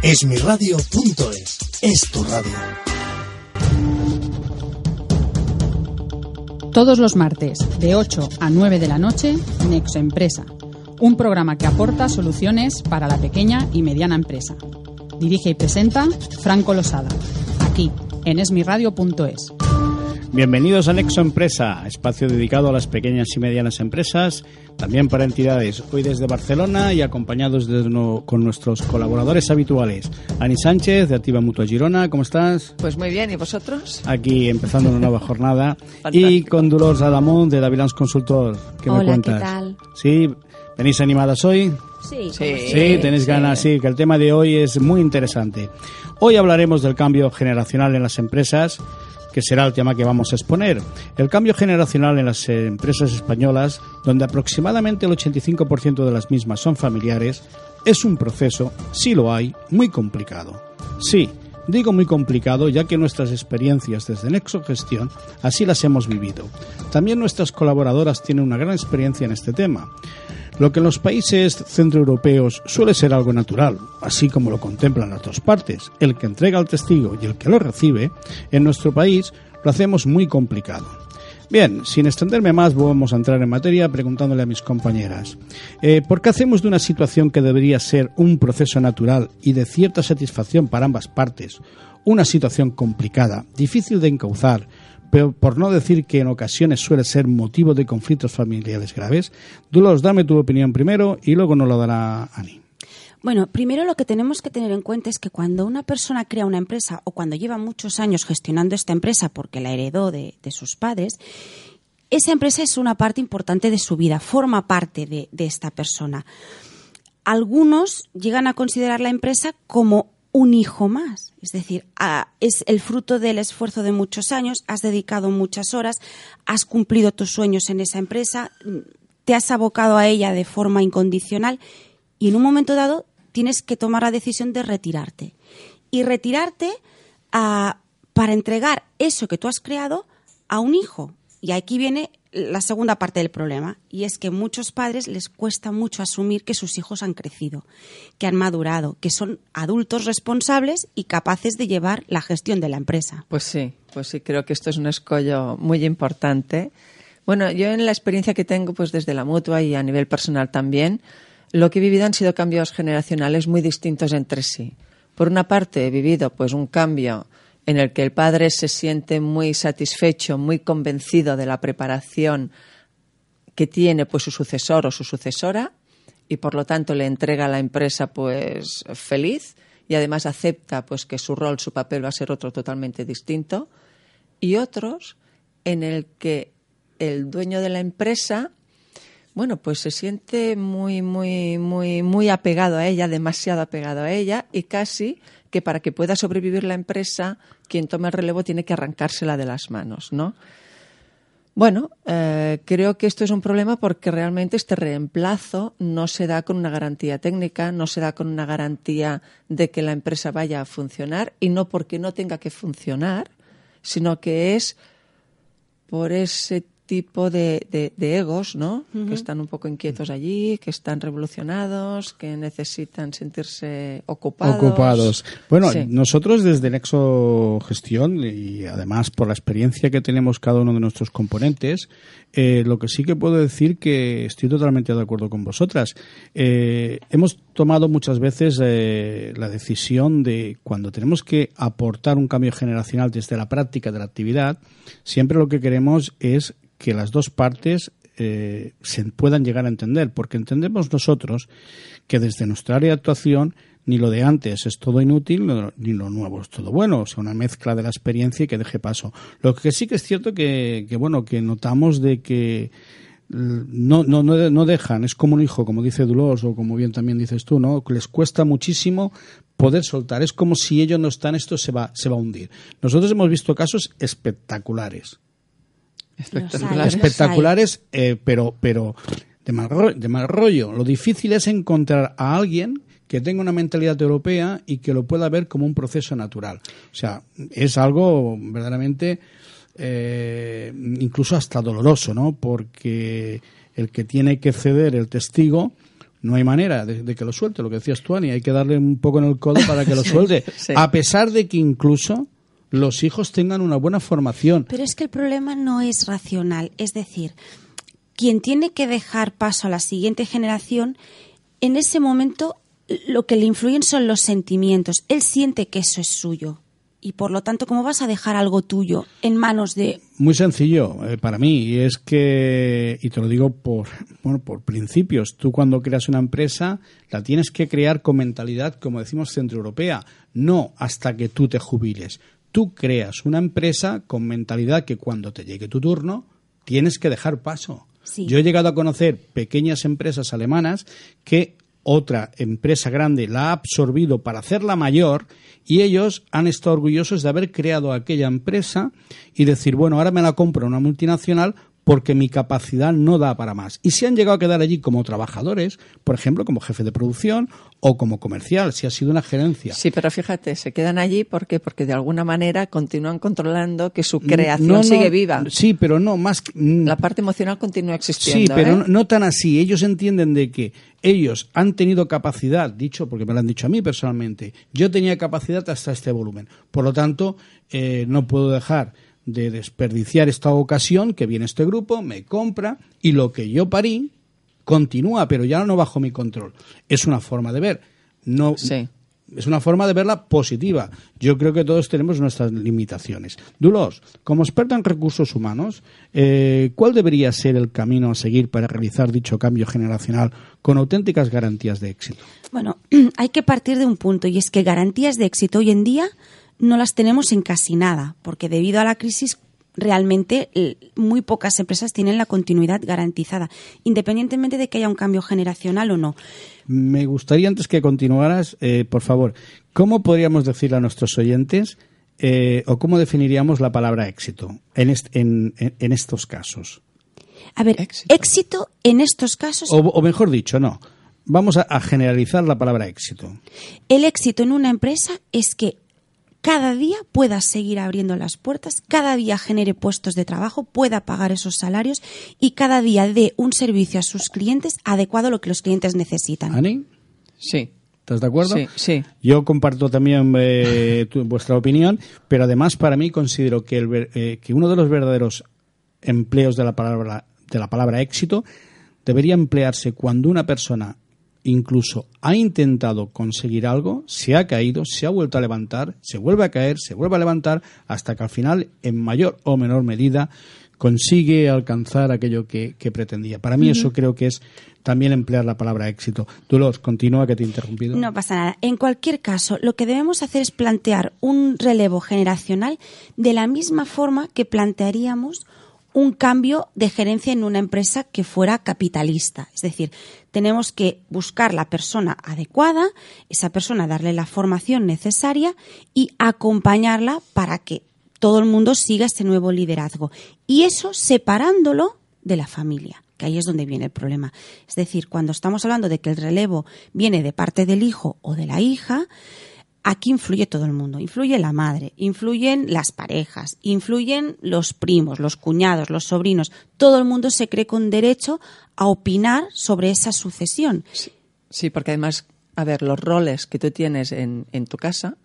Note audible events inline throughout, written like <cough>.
Esmiradio.es es tu radio. Todos los martes, de 8 a 9 de la noche, Nexo Empresa. Un programa que aporta soluciones para la pequeña y mediana empresa. Dirige y presenta Franco Losada. Aquí, en esmiradio.es. Bienvenidos a Nexo Empresa, espacio dedicado a las pequeñas y medianas empresas, también para entidades. Hoy desde Barcelona y acompañados de no, con nuestros colaboradores habituales. Ani Sánchez, de Activa Mutua Girona, ¿cómo estás? Pues muy bien, ¿y vosotros? Aquí empezando una nueva jornada. <laughs> y con Dolores Adamón, de Davilans Consultor. ¿Qué Hola, me cuentas? ¿qué tal? Sí, ¿venís animadas hoy? Sí, Sí. Sí, tenéis ganas, sí, que el tema de hoy es muy interesante. Hoy hablaremos del cambio generacional en las empresas, será el tema que vamos a exponer. El cambio generacional en las empresas españolas, donde aproximadamente el 85% de las mismas son familiares, es un proceso, sí lo hay, muy complicado. Sí, digo muy complicado ya que nuestras experiencias desde Nexo Gestión así las hemos vivido. También nuestras colaboradoras tienen una gran experiencia en este tema. Lo que en los países centroeuropeos suele ser algo natural, así como lo contemplan las dos partes, el que entrega al testigo y el que lo recibe, en nuestro país lo hacemos muy complicado. Bien, sin extenderme más, vamos a entrar en materia preguntándole a mis compañeras. Eh, ¿Por qué hacemos de una situación que debería ser un proceso natural y de cierta satisfacción para ambas partes una situación complicada, difícil de encauzar, pero por no decir que en ocasiones suele ser motivo de conflictos familiares graves? Dulos, dame tu opinión primero y luego nos lo dará Ani. Bueno, primero lo que tenemos que tener en cuenta es que cuando una persona crea una empresa o cuando lleva muchos años gestionando esta empresa porque la heredó de, de sus padres, esa empresa es una parte importante de su vida, forma parte de, de esta persona. Algunos llegan a considerar la empresa como un hijo más, es decir, a- es el fruto del esfuerzo de muchos años, has dedicado muchas horas, has cumplido tus sueños en esa empresa, te has abocado a ella de forma incondicional y en un momento dado tienes que tomar la decisión de retirarte. Y retirarte ah, para entregar eso que tú has creado a un hijo. Y aquí viene la segunda parte del problema, y es que muchos padres les cuesta mucho asumir que sus hijos han crecido, que han madurado, que son adultos responsables y capaces de llevar la gestión de la empresa. Pues sí, pues sí, creo que esto es un escollo muy importante. Bueno, yo en la experiencia que tengo, pues desde la mutua y a nivel personal también, lo que he vivido han sido cambios generacionales muy distintos entre sí. Por una parte, he vivido pues un cambio en el que el padre se siente muy satisfecho, muy convencido de la preparación que tiene pues su sucesor o su sucesora y por lo tanto le entrega a la empresa pues feliz y además acepta pues que su rol, su papel va a ser otro totalmente distinto y otros en el que el dueño de la empresa bueno, pues se siente muy, muy, muy, muy apegado a ella, demasiado apegado a ella, y casi que para que pueda sobrevivir la empresa, quien tome el relevo tiene que arrancársela de las manos, ¿no? Bueno, eh, creo que esto es un problema porque realmente este reemplazo no se da con una garantía técnica, no se da con una garantía de que la empresa vaya a funcionar y no porque no tenga que funcionar, sino que es por ese tipo de, de- de egos, ¿no? Que están un poco inquietos allí, que están revolucionados, que necesitan sentirse ocupados. Ocupados. Bueno, Sí. nosotros desde Nexo Gestión y además por la experiencia que tenemos cada uno de nuestros componentes, eh, lo que sí que puedo decir que estoy totalmente de acuerdo con vosotras. Eh, hemos tomado muchas veces eh, la decisión de cuando tenemos que aportar un cambio generacional desde la práctica de la actividad, siempre lo que queremos es que las dos partes eh, se puedan llegar a entender, porque entendemos nosotros que desde nuestra área de actuación ni lo de antes es todo inútil, ni lo nuevo es todo bueno, o sea, una mezcla de la experiencia y que deje paso. Lo que sí que es cierto que, que bueno, que notamos de que no, no, no, no dejan, es como un hijo, como dice Dulos o como bien también dices tú, ¿no? Les cuesta muchísimo poder soltar. Es como si ellos no están, esto se va, se va a hundir. Nosotros hemos visto casos espectaculares. Espectaculares. Espectaculares, eh, pero, pero de mal, rollo, de mal rollo. Lo difícil es encontrar a alguien que tenga una mentalidad europea y que lo pueda ver como un proceso natural. O sea, es algo verdaderamente eh, incluso hasta doloroso, ¿no? Porque el que tiene que ceder el testigo no hay manera de, que lo suelte, lo que decías tú, Ani, hay que darle un poco en el codo para que lo <laughs> suelte, sí. a pesar de que incluso los hijos tengan una buena formación. Pero es que el problema no es racional, es decir, quien tiene que dejar paso a la siguiente generación, en ese momento lo que le influyen son los sentimientos. Él siente que eso es suyo. Y por lo tanto, ¿cómo vas a dejar algo tuyo en manos de Muy sencillo eh, para mí, y es que, y te lo digo por, bueno, por principios, tú cuando creas una empresa la tienes que crear con mentalidad, como decimos, centroeuropea, no hasta que tú te jubiles. Tú creas una empresa con mentalidad que cuando te llegue tu turno tienes que dejar paso. Sí. Yo he llegado a conocer pequeñas empresas alemanas que otra empresa grande la ha absorbido para hacerla mayor y ellos han estado orgullosos de haber creado aquella empresa y decir, bueno, ahora me la compro una multinacional porque mi capacidad no da para más. Y se han llegado a quedar allí como trabajadores, por ejemplo, como jefe de producción o como comercial, si ha sido una gerencia. Sí, pero fíjate, se quedan allí ¿por qué? porque de alguna manera continúan controlando que su creación No, no, sigue viva. Sí, pero no, más La parte emocional continúa existiendo. Sí, pero ¿eh? no, no tan así. Ellos entienden de que ellos han tenido capacidad, dicho porque me lo han dicho a mí personalmente, yo tenía capacidad hasta este volumen. Por lo tanto, eh, no puedo dejar de desperdiciar esta ocasión que viene este grupo, me compra y lo que yo parí continúa, pero ya no bajo mi control. Es una forma de ver. No, Sí. es una forma de verla positiva. Yo creo que todos tenemos nuestras limitaciones. Dulos, como experta en recursos humanos, eh, ¿cuál debería ser el camino a seguir para realizar dicho cambio generacional con auténticas garantías de éxito? Bueno, <clears throat> hay que partir de un punto y es que garantías de éxito hoy en día no las tenemos en casi nada, porque debido a la crisis realmente muy pocas empresas tienen la continuidad garantizada, independientemente de que haya un cambio generacional o no. Me gustaría, antes que continuaras, eh, por favor, ¿cómo podríamos decirle a nuestros oyentes eh, o cómo definiríamos la palabra éxito en, est- en- en- en estos casos? A ver, Éxito. éxito, en estos casos, O, o mejor dicho, no. Vamos a, a generalizar la palabra éxito. el éxito en una empresa es que cada día pueda seguir abriendo las puertas, cada día genere puestos de trabajo, pueda pagar esos salarios y cada día dé un servicio a sus clientes adecuado a lo que los clientes necesitan. ¿Ani? Sí, ¿Estás de acuerdo? sí, sí. Yo comparto también eh, tu- vuestra opinión, pero además para mí considero que, el ver- eh, que uno de los verdaderos empleos de la palabra de la palabra éxito debería emplearse cuando una persona incluso ha intentado conseguir algo, se ha caído, se ha vuelto a levantar, se vuelve a caer, se vuelve a levantar, hasta que al final, en mayor o menor medida, consigue alcanzar aquello que, que pretendía. Para mí eso creo que es también emplear la palabra éxito. Dolores, continúa que te he interrumpido. No pasa nada. En cualquier caso, lo que debemos hacer es plantear un relevo generacional de la misma forma que plantearíamos un cambio de gerencia en una empresa que fuera capitalista. Es decir, tenemos que buscar la persona adecuada, esa persona darle la formación necesaria y acompañarla para que todo el mundo siga este nuevo liderazgo. Y eso separándolo de la familia que ahí es donde viene el problema. Es decir, cuando estamos hablando de que el relevo viene de parte del hijo o de la hija, aquí influye todo el mundo. Influye la madre, influyen las parejas, influyen los primos, los cuñados, los sobrinos. Todo el mundo se cree con derecho a opinar sobre esa sucesión. Sí, porque además, a ver, los roles que tú tienes en, en tu casa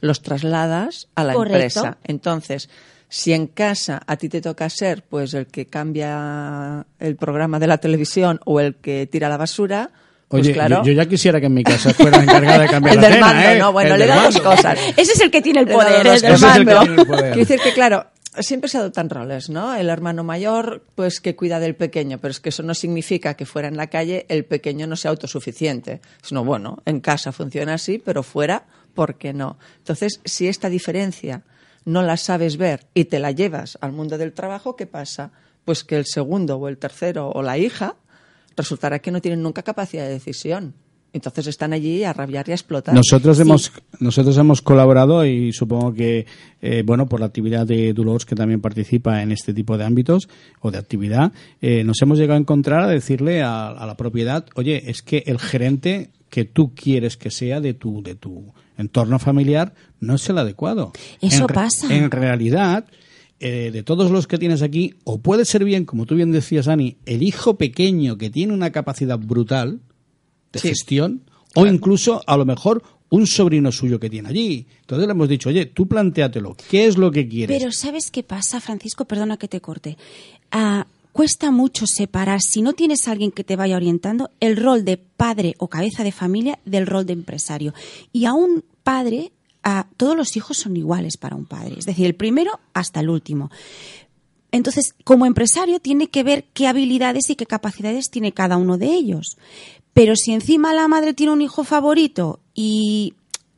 los trasladas a la Correcto. empresa. Entonces, si en casa a ti te toca ser pues el que cambia el programa de la televisión o el que tira la basura, pues Oye, claro. yo, yo ya quisiera que en mi casa fuera la encargada de cambiar <laughs> el la del cena, mando, ¿eh? no, bueno, El le del da dos cosas. <laughs> Ese es el que tiene el poder, el del el mando. el. Quiero decir que, claro, siempre se adoptan roles, ¿no? El hermano mayor, pues que cuida del pequeño, pero es que eso no significa que fuera en la calle el pequeño no sea autosuficiente. Sino, bueno, en casa funciona así, pero fuera, ¿por qué no? Entonces, si esta diferencia no la sabes ver y te la llevas al mundo del trabajo, ¿qué pasa? pues que el segundo o el tercero o la hija resultará que no tienen nunca capacidad de decisión. Entonces están allí a rabiar y a explotar. Nosotros hemos nosotros hemos colaborado y supongo que eh, bueno por la actividad de Dolores que también participa en este tipo de ámbitos o de actividad eh, nos hemos llegado a encontrar a decirle a, a, la propiedad oye es que el gerente que tú quieres que sea de tu de tu entorno familiar no es el adecuado. Eso pasa. En realidad eh, de todos los que tienes aquí, o puede ser bien, como tú bien decías, Ani, el hijo pequeño que tiene una capacidad brutal de Sí. gestión, o incluso a lo mejor un sobrino suyo que tiene allí. Entonces le hemos dicho, oye, tú plantéatelo, ¿qué es lo que quieres? Pero ¿sabes qué pasa, Francisco? Perdona que te corte. Ah, cuesta mucho separar, si no tienes a alguien que te vaya orientando, el rol de padre o cabeza de familia del rol de empresario. Y a un padre, a, todos los hijos son iguales para un padre. Es decir, el primero hasta el último. Entonces, como empresario, tiene que ver qué habilidades y qué capacidades tiene cada uno de ellos. Pero si encima la madre tiene un hijo favorito y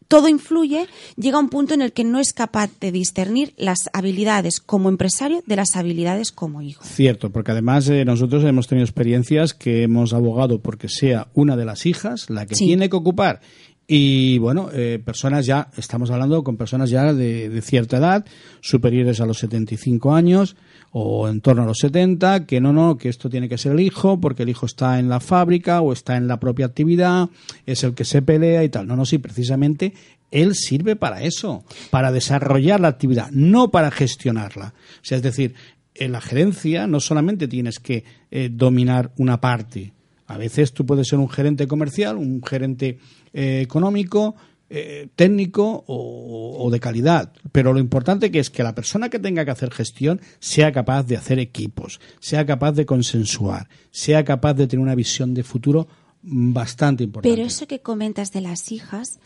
todo influye, llega un punto en el que no es capaz de discernir las habilidades como empresario de las habilidades como hijo. Cierto, porque además eh, nosotros hemos tenido experiencias que hemos abogado porque sea una de las hijas la que Sí. tiene que ocupar. Y bueno, eh, personas ya, estamos hablando con personas ya de, cierta edad, superiores a los 75 años o en torno a los 70, que no, no, que esto tiene que ser el hijo, porque el hijo está en la fábrica o está en la propia actividad, es el que se pelea y tal. No, no, sí, precisamente él sirve para eso, para desarrollar la actividad, no para gestionarla. O sea, es decir, en la gerencia no solamente tienes que eh, dominar una parte. A veces tú puedes ser un gerente comercial, un gerente eh, económico, eh, técnico o, o de calidad. Pero lo importante que es que la persona que tenga que hacer gestión sea capaz de hacer equipos, sea capaz de consensuar, sea capaz de tener una visión de futuro bastante importante. Pero eso que comentas de las hijas,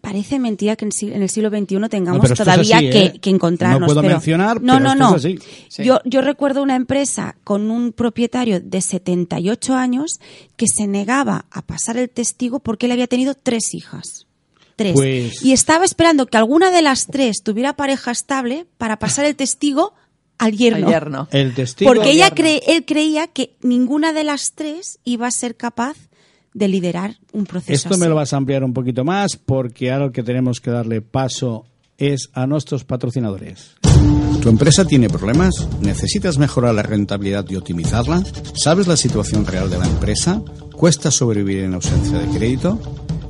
parece mentira que en, el siglo XXI tengamos No, es todavía así, que, ¿eh? que encontrarnos. No puedo pero- mencionar, No, pero no, esto no. es así. Sí. Yo, yo recuerdo una empresa con un propietario de 78 años que se negaba a pasar el testigo porque él había tenido tres hijas. Tres. Pues- Y estaba esperando que alguna de las tres tuviera pareja estable para pasar el testigo al yerno. Al yerno. El testigo Porque ella yerno. cree, él creía que ninguna de las tres iba a ser capaz de liderar un proceso Esto me lo vas a ampliar un poquito más porque ahora lo que tenemos que darle paso es a nuestros patrocinadores. ¿Tu empresa tiene problemas? ¿Necesitas mejorar la rentabilidad y optimizarla? ¿Sabes la situación real de la empresa? ¿Cuesta sobrevivir en ausencia de crédito?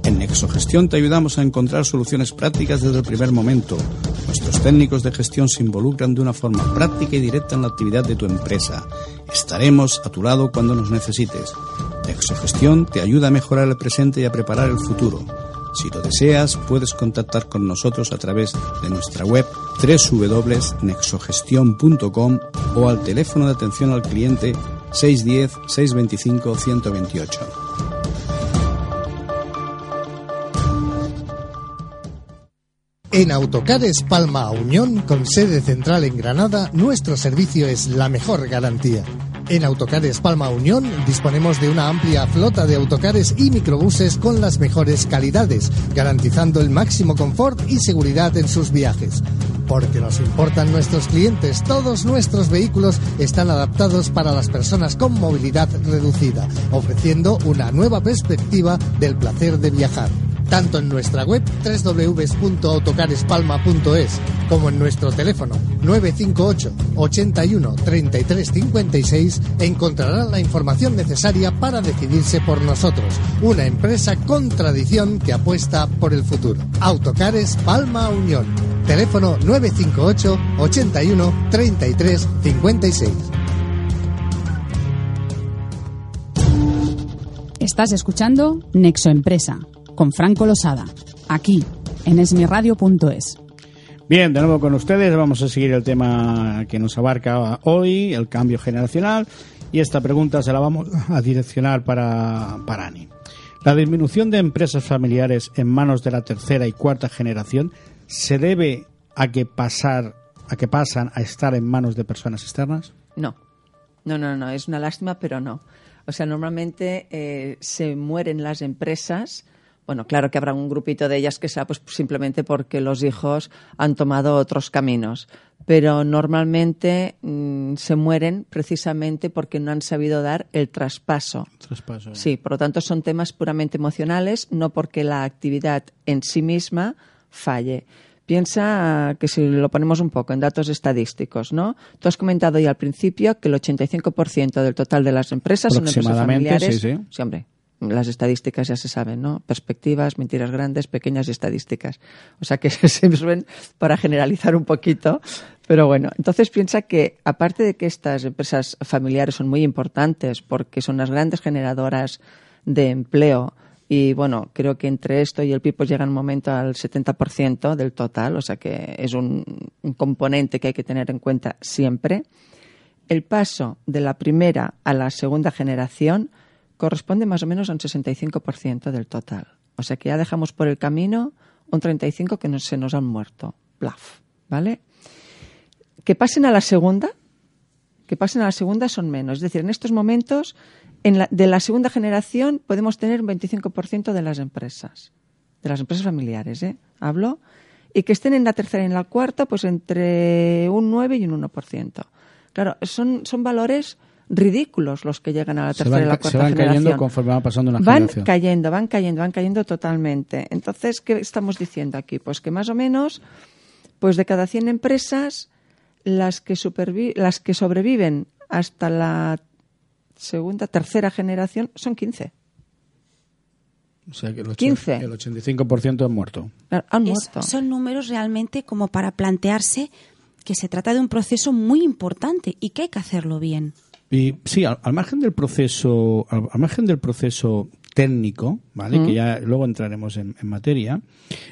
En Nexogestión te ayudamos a encontrar soluciones prácticas desde el primer momento. Nuestros técnicos de gestión se involucran de una forma práctica y directa en la actividad de tu empresa. Estaremos a tu lado cuando nos necesites. Nexogestión te ayuda a mejorar el presente y a preparar el futuro. Si lo deseas, puedes contactar con nosotros a través de nuestra web www.nexogestion.com o al teléfono de atención al cliente 610-625-128. En Autocares Palma Unión, con sede central en Granada, nuestro servicio es la mejor garantía. En Autocares Palma Unión disponemos de una amplia flota de autocares y microbuses con las mejores calidades, garantizando el máximo confort y seguridad en sus viajes. Porque nos importan nuestros clientes, todos nuestros vehículos están adaptados para las personas con movilidad reducida, ofreciendo una nueva perspectiva del placer de viajar tanto en nuestra web www.autocarespalma.es como en nuestro teléfono 958 81 33 56 encontrarán la información necesaria para decidirse por nosotros, una empresa con tradición que apuesta por el futuro. Autocares Palma Unión. Teléfono 958 81 33 56. Estás escuchando Nexo Empresa con Franco Losada, aquí en esmiradio.es. Bien, de nuevo con ustedes vamos a seguir el tema que nos abarca hoy, el cambio generacional, y esta pregunta se la vamos a direccionar para, para Ani. ¿La disminución de empresas familiares en manos de la tercera y cuarta generación se debe a que pasar a que pasan a estar en manos de personas externas? No, no, no, no, es una lástima, pero no. O sea, normalmente eh, se mueren las empresas Bueno, claro que habrá un grupito de ellas que sea pues simplemente porque los hijos han tomado otros caminos, pero normalmente mm, se mueren precisamente porque no han sabido dar el traspaso. Traspaso. Sí, por lo tanto son temas puramente emocionales, no porque la actividad en sí misma falle. Piensa que si lo ponemos un poco en datos estadísticos, ¿no? Tú has comentado ya al principio que el 85% del total de las empresas son empresas familiares. sí, sí. Sí, hombre, las estadísticas ya se saben, ¿no? Perspectivas, mentiras grandes, pequeñas y estadísticas. O sea que <laughs> se sirven para generalizar un poquito. Pero bueno, entonces piensa que aparte de que estas empresas familiares son muy importantes porque son las grandes generadoras de empleo y bueno, creo que entre esto y el PIB pues llega un momento al 70% del total, o sea que es un componente que hay que tener en cuenta siempre. El paso de la primera a la segunda generación corresponde más o menos a un 65% del total. O sea que ya dejamos por el camino un 35% que nos- se nos han muerto. Plaf, ¿vale? Que pasen a la segunda, que pasen a la segunda son menos. Es decir, en estos momentos, en la- de la segunda generación podemos tener un 25% de las empresas, de las empresas familiares, ¿eh? Hablo. Y que estén en la tercera y en la cuarta, pues entre un 9 y un 1%. Claro, son, son valores ridículos los que llegan a la tercera van, y la cuarta se van cayendo generación. conforme va pasando una Van generación. cayendo, van cayendo, van cayendo totalmente. Entonces, ¿qué estamos diciendo aquí? Pues que más o menos, pues de cada 100 empresas, las que, supervi- las que sobreviven hasta la segunda, tercera generación son 15. O sea que el, ocho- 15. el 85% es muerto. Han Es- muerto. son números realmente como para plantearse que se trata de un proceso muy importante y que hay que hacerlo bien. Y sí, al, al margen del proceso, al, al margen del proceso técnico, ¿vale? Que ya luego entraremos en, en materia.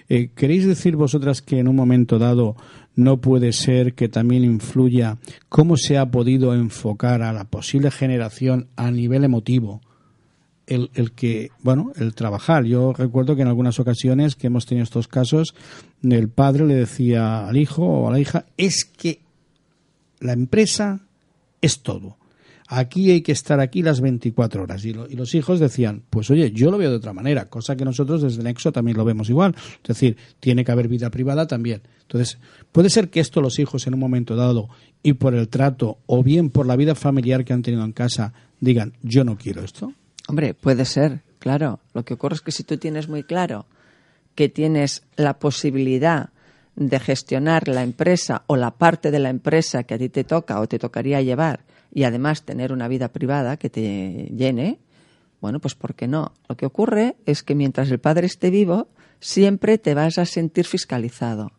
eh, ¿Queréis decir vosotras que en un momento dado no puede ser que también influya cómo se ha podido enfocar a la posible generación a nivel emotivo? El, el que, bueno, el trabajar. Yo recuerdo que en algunas ocasiones que hemos tenido estos casos, el padre le decía al hijo o a la hija, es que la empresa es todo. Aquí hay que estar aquí las 24 horas. Y, lo- y los hijos decían, pues oye, yo lo veo de otra manera, cosa que nosotros desde Nexo también lo vemos igual. Es decir, tiene que haber vida privada también. Entonces, puede ser que esto los hijos en un momento dado y por el trato o bien por la vida familiar que han tenido en casa digan, yo no quiero esto. Hombre, puede ser, claro. Lo que ocurre es que si tú tienes muy claro que tienes la posibilidad de gestionar la empresa o la parte de la empresa que a ti te toca o te tocaría llevar y además tener una vida privada que te llene, bueno, pues ¿por qué no? Lo que ocurre es que mientras el padre esté vivo, siempre te vas a sentir fiscalizado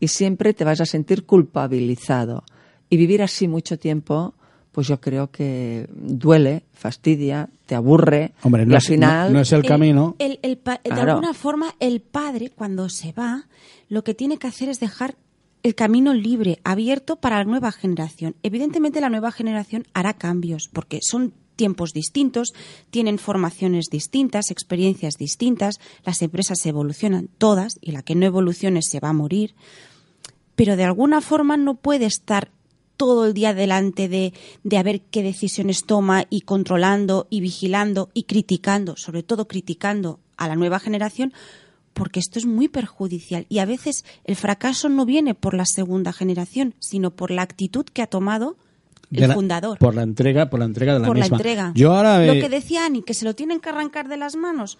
y siempre te vas a sentir culpabilizado. Y vivir así mucho tiempo, pues yo creo que duele, fastidia, te aburre. Hombre, y no, al es, no- final, no es el camino. el- el pa- De Claro. alguna forma, el padre, cuando se va, lo que tiene que hacer es dejar el camino libre, abierto para la nueva generación. Evidentemente, la nueva generación hará cambios, porque son tiempos distintos, tienen formaciones distintas, experiencias distintas, las empresas evolucionan todas y la que no evolucione se va a morir pero de alguna forma no puede estar todo el día delante de, de a ver qué decisiones toma y controlando y vigilando y criticando, sobre todo criticando a la nueva generación, porque esto es muy perjudicial. Y a veces el fracaso no viene por la segunda generación, sino por la actitud que ha tomado el la- fundador. Por la entrega, por la entrega de la por misma. la entrega. Yo ahora Lo que decía Ani, que se lo tienen que arrancar de las manos.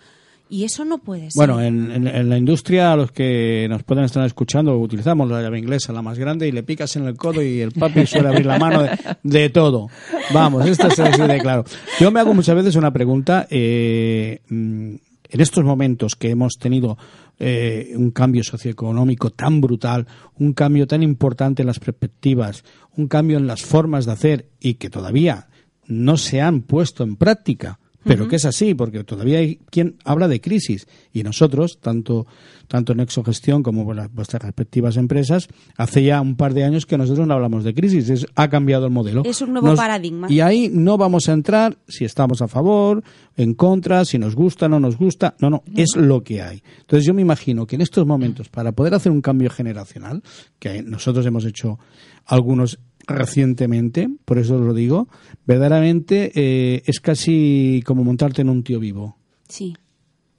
Y eso no puede ser. Bueno, en, en- en la industria, los que nos pueden estar escuchando, utilizamos la llave inglesa, la más grande, y le picas en el codo y el papi suele abrir la mano de, de todo. Vamos, esto es así de claro. Yo me hago muchas veces una pregunta. eh, mm, en estos momentos que hemos tenido eh, un cambio socioeconómico tan brutal, un cambio tan importante en las perspectivas, un cambio en las formas de hacer y que todavía no se han puesto en práctica, pero que es así, porque todavía hay quien habla de crisis y nosotros, tanto, tanto en Exogestión como las- vuestras respectivas empresas, hace ya un par de años que nosotros no hablamos de crisis, es- ha cambiado el modelo. Es un nuevo paradigma. Y ahí no vamos a entrar si estamos a favor, en contra, si nos gusta, no nos gusta, no, no, es lo que hay. Entonces yo me imagino que en estos momentos, para poder hacer un cambio generacional, que nosotros hemos hecho algunos recientemente, por eso os lo digo, verdaderamente eh, es casi como montarte en un tío vivo. Sí.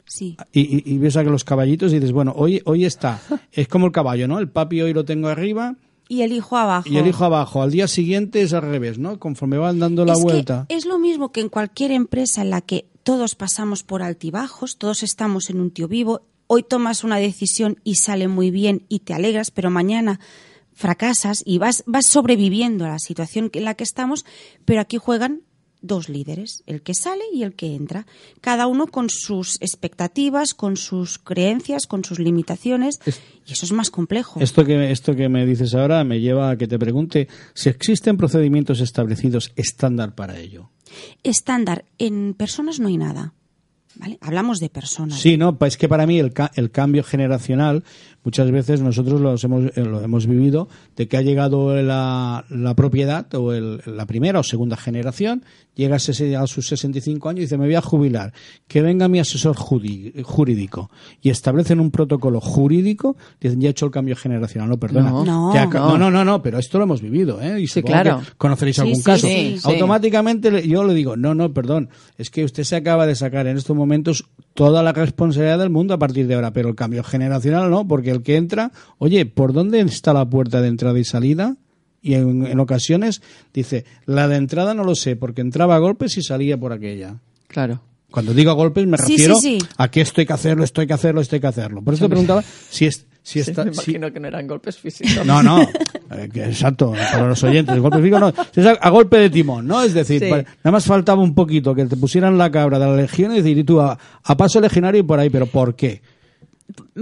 Sí. Y, y- y ves a que los caballitos y dices, bueno, hoy, hoy está. <laughs> Es como el caballo, ¿no? El papi hoy lo tengo arriba Y el hijo abajo. y el hijo abajo. Al día siguiente es al revés, ¿no? Conforme van dando la es que vuelta. es lo mismo que en cualquier empresa en la que todos pasamos por altibajos, todos estamos en un tío vivo. Hoy tomas una decisión y sale muy bien y te alegras, pero mañana fracasas y vas, vas sobreviviendo a la situación en la que estamos, pero aquí juegan dos líderes, el que sale y el que entra, cada uno con sus expectativas, con sus creencias, con sus limitaciones, y eso es más complejo. Esto que, esto que me dices ahora me lleva a que te pregunte si existen procedimientos establecidos estándar para ello. Estándar, en personas no hay nada. ¿vale? Hablamos de personas. Sí, no, es que para mí el, ca- el cambio generacional, muchas veces nosotros los hemos, eh, lo hemos vivido, de que ha llegado la, la propiedad o el- la primera o segunda generación, llega a, sus 65 años y dice, me voy a jubilar, que venga mi asesor jurídico y establecen un protocolo jurídico, dicen, ya he hecho el cambio generacional, no, perdona. No. No. No. no, no, no, no, pero esto lo hemos vivido, ¿eh? Y Sí, claro. que conoceréis Sí, algún sí, caso. sí, sí. Automáticamente yo le digo, no, no, perdón, es que usted se acaba de sacar en estos momentos toda la responsabilidad del mundo a partir de ahora, pero el cambio generacional no, porque el que entra, oye, ¿por dónde está la puerta de entrada y salida? Y en, en ocasiones dice, la de entrada no lo sé, porque entraba a golpes y salía por aquella. Claro. Cuando digo a golpes me Sí, refiero sí, sí. a que esto hay que hacerlo, esto hay que hacerlo, esto hay que hacerlo. Por eso te preguntaba si, es, si Sí, está... me si- imagino que no eran golpes físicos. no, no, <laughs> eh, que exacto, para los oyentes, el golpe físico no, es a, a golpe de timón, ¿no? Es decir, nada más faltaba un poquito que te pusieran la cabra de la legión y decir, y tú a, a paso legionario y por ahí, pero ¿por qué?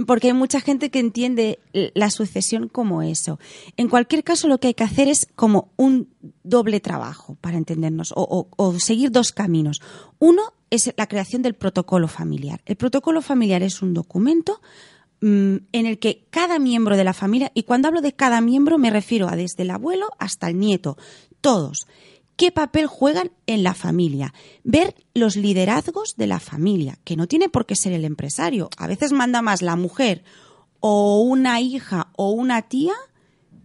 Porque hay mucha gente que entiende la sucesión como eso. En cualquier caso, lo que hay que hacer es como un doble trabajo, para entendernos, o, seguir dos caminos. Uno es la creación del protocolo familiar. El protocolo familiar es un documento mm, en el que cada miembro de la familia, y cuando hablo de cada miembro me refiero a desde el abuelo hasta el nieto, todos, qué papel juegan en la familia, ver los liderazgos de la familia, que no tiene por qué ser el empresario, a veces manda más la mujer o una hija o una tía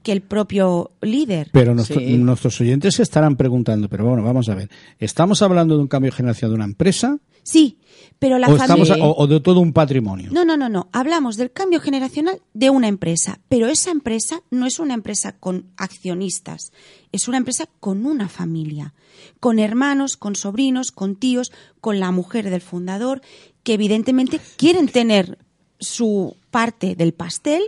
que el propio líder. Pero nuestro- Sí. nuestros oyentes se estarán preguntando, pero bueno, vamos a ver, ¿estamos hablando de un cambio de generación de una empresa Sí, pero la o, estamos familia... a- o- o de todo un patrimonio? No, no, no, no. Hablamos del cambio generacional de una empresa, pero esa empresa no es una empresa con accionistas, es una empresa con una familia, con hermanos, con sobrinos, con tíos, con la mujer del fundador, que evidentemente quieren tener su parte del pastel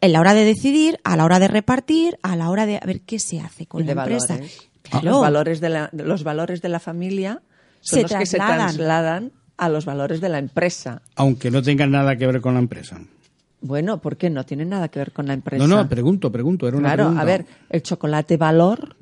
en la hora de decidir, a la hora de repartir, a la hora de a ver qué se hace con Y de la empresa. valores. Claro. Los valores de la, los valores de la familia son Se los que se trasladan a los valores de la empresa. Aunque no tengan nada que ver con la empresa. Bueno, ¿por qué? No tiene nada que ver con la empresa. No, no, pregunto, pregunto, era una Claro, pregunta. a ver, el chocolate valor,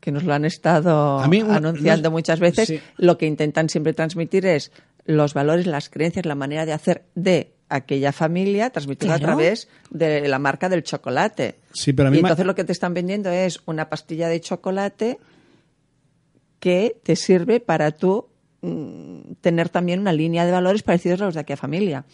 que nos lo han estado A mí, una- anunciando no- muchas veces, sí. lo que intentan siempre transmitir es los valores, las creencias, la manera de hacer de aquella familia, transmitirlo Claro. a través de la marca del chocolate. Sí, pero a mí y entonces lo que te están vendiendo es una pastilla de chocolate que te sirve para tú mm, tener también una línea de valores parecidos a los de aquella familia.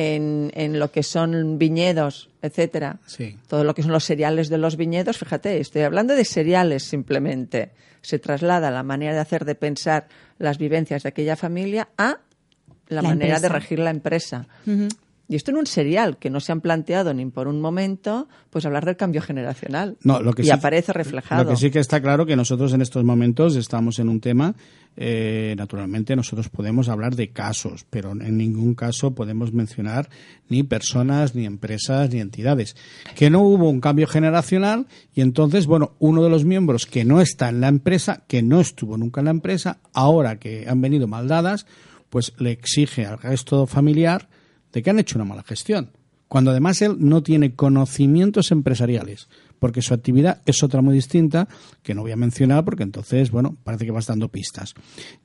En, en lo que son viñedos, etcétera, Sí. todo lo que son los cereales de los viñedos, fíjate, estoy hablando de cereales simplemente. Se traslada la manera de hacer, de pensar las vivencias de aquella familia a la, La manera de regir la empresa. Y esto en un serial que no se han planteado ni por un momento, pues hablar del cambio generacional. No, lo que y sí- aparece reflejado. Lo que sí que está claro que nosotros en estos momentos estamos en un tema, eh, naturalmente nosotros podemos hablar de casos, pero en ningún caso podemos mencionar ni personas, ni empresas, ni entidades. Que no hubo un cambio generacional y entonces, bueno, uno de los miembros que no está en la empresa, que no estuvo nunca en la empresa, ahora que han venido mal dadas, pues le exige al resto familiar de que han hecho una mala gestión cuando además él no tiene conocimientos empresariales, porque su actividad es otra muy distinta, que no voy a mencionar porque entonces, bueno, parece que vas dando pistas.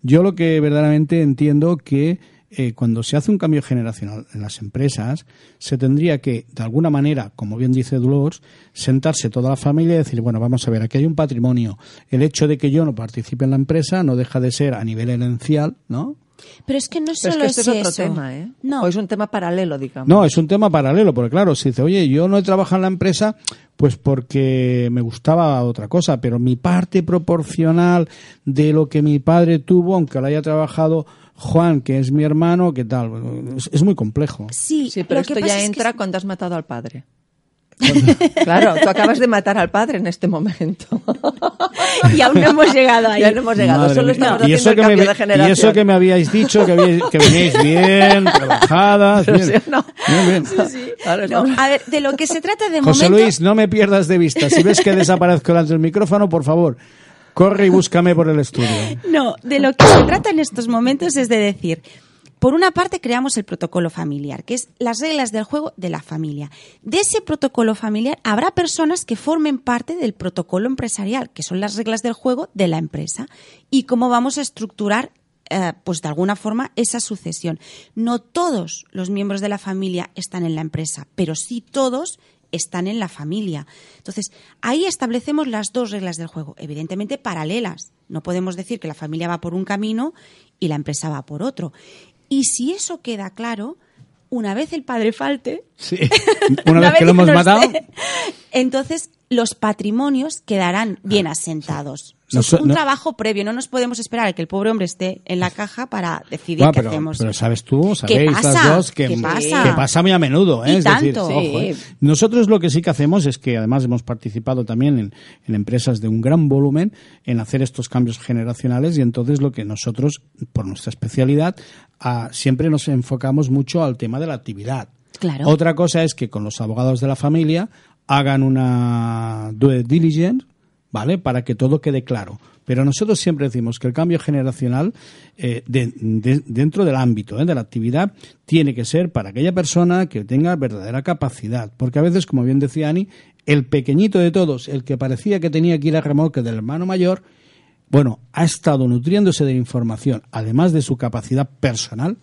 Yo lo que verdaderamente entiendo que eh, cuando se hace un cambio generacional en las empresas, se tendría que, de alguna manera, como bien dice Dolores, sentarse toda la familia y decir, bueno, vamos a ver, aquí hay un patrimonio. El hecho de que yo no participe en la empresa no deja de ser a nivel herencial, ¿no? Pero es que no Pero es solo que este es, otro eso. tema, ¿eh? No, O es un tema paralelo, digamos. No, es un tema paralelo, porque claro, si dice, oye, yo no he trabajado en la empresa, pues porque me gustaba otra cosa, pero mi parte proporcional de lo que mi padre tuvo, aunque lo haya trabajado Juan, que es mi hermano, ¿qué tal? Es, es muy complejo. Sí, Sí, pero esto ya es que entra cuando has matado al padre. <laughs> claro, tú acabas de matar al padre en este momento. <laughs> y aún no hemos llegado ahí. ya no hemos llegado, Madre solo mía. estamos y, haciendo eso el que cambio me, de y generación. eso que me habíais dicho, que, habíais- que veníais bien, <laughs> trabajadas. Pero Bien, sí o no. bien, bien. Claro, No, estamos- a ver, de lo que se trata de José momento... Luis, no me pierdas de vista. Si ves que desaparezco delante del micrófono, por favor, corre y búscame por el estudio. No, de lo que se trata en estos momentos es de decir, por una parte creamos el protocolo familiar, que es las reglas del juego de la familia. De ese protocolo familiar habrá personas que formen parte del protocolo empresarial, que son las reglas del juego de la empresa, y cómo vamos a estructurar eh, pues de alguna forma esa sucesión. No todos los miembros de la familia están en la empresa, pero sí todos están en la familia. Entonces, ahí establecemos las dos reglas del juego, evidentemente paralelas. No podemos decir que la familia va por un camino y la empresa va por otro. Y si eso queda claro, una vez el padre falte, Sí. <laughs> Una vez que lo hemos no matado, entonces los patrimonios quedarán bien asentados. Un no- trabajo previo, no nos podemos esperar a que el pobre hombre esté en la caja para decidir qué pero, hacemos. pero sabes tú, ¿Qué sabéis las dos que, ¿Qué pasa? que pasa muy a menudo. ¿eh? Y es decir, tanto. ojo, ¿eh? Nosotros lo que sí que hacemos es que además hemos participado también en, en empresas de un gran volumen en hacer estos cambios generacionales y entonces lo que nosotros, por nuestra especialidad, ah, siempre nos enfocamos mucho al tema de la actividad. Claro. Otra cosa es que con los abogados de la familia hagan una due diligence, ¿vale? Para que todo quede claro. Pero nosotros siempre decimos que el cambio generacional eh, de- de- dentro del ámbito ¿eh? de la actividad tiene que ser para aquella persona que tenga verdadera capacidad. Porque a veces, como bien decía Ani, el pequeñito de todos, el que parecía que tenía que ir a remolque del hermano mayor, bueno, ha estado nutriéndose de información, además de su capacidad personal.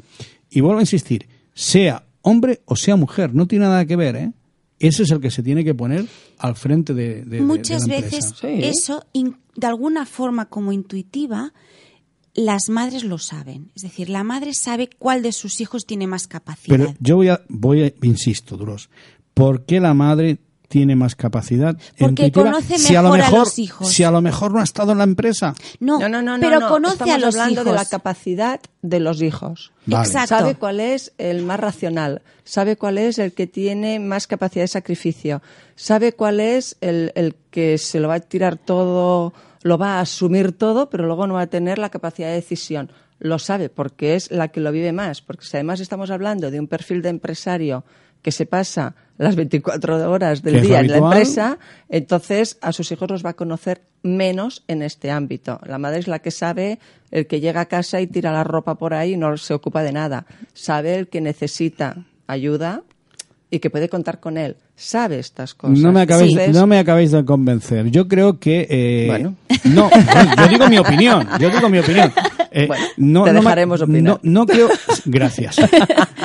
Y vuelvo a insistir, sea hombre o sea mujer, no tiene nada que ver, ¿eh? Ese es el que se tiene que poner al frente de, de- Muchas de la veces eso, in- de alguna forma como intuitiva, las madres lo saben. Es decir, la madre sabe cuál de sus hijos tiene más capacidad. Pero yo voy a, voy a, insisto, Duros, ¿por qué la madre tiene más capacidad Porque conoce si a lo mejor a mejor los hijos. si a lo mejor no ha estado en la empresa? no, No, no, no, no, pero no. conoce Estamos a los hablando hijos. de la capacidad de los hijos. Vale. Exacto. Sabe cuál es el más racional, sabe cuál es el que tiene más capacidad de sacrificio, sabe cuál es el, el que se lo va a tirar todo, lo va a asumir todo, pero luego no va a tener la capacidad de decisión. Lo sabe porque es la que lo vive más, porque si además estamos hablando de un perfil de empresario que se pasa las 24 horas del día en la empresa, entonces a sus hijos los va a conocer menos en este ámbito. La madre es la que sabe el que llega a casa y tira la ropa por ahí y no se ocupa de nada. Sabe el que necesita ayuda y que puede contar con él. Sabe estas cosas. No me, acabéis, no me acabéis de convencer. Yo creo que... eh, Bueno. No, yo digo mi opinión. Yo digo mi opinión. Eh, Bueno, no, te no dejaremos opinar. No, no creo... <laughs> Gracias.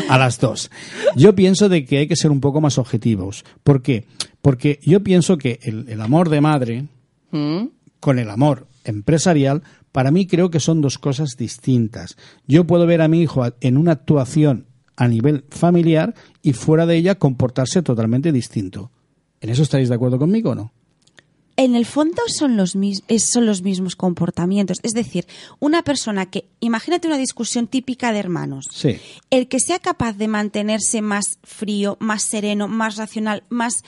A las dos. Yo pienso de que hay que ser un poco más objetivos. ¿Por qué? Porque yo pienso que el, el amor de madre ¿Mm? con el amor empresarial, para mí creo que son dos cosas distintas. Yo puedo ver a mi hijo en una actuación a nivel familiar y fuera de ella comportarse totalmente distinto. ¿En eso estaréis de acuerdo conmigo o no? En el fondo son los, es- son los mismos comportamientos. Es decir, una persona que, imagínate una discusión típica de hermanos. Sí. El que sea capaz de mantenerse más frío, más sereno, más racional, más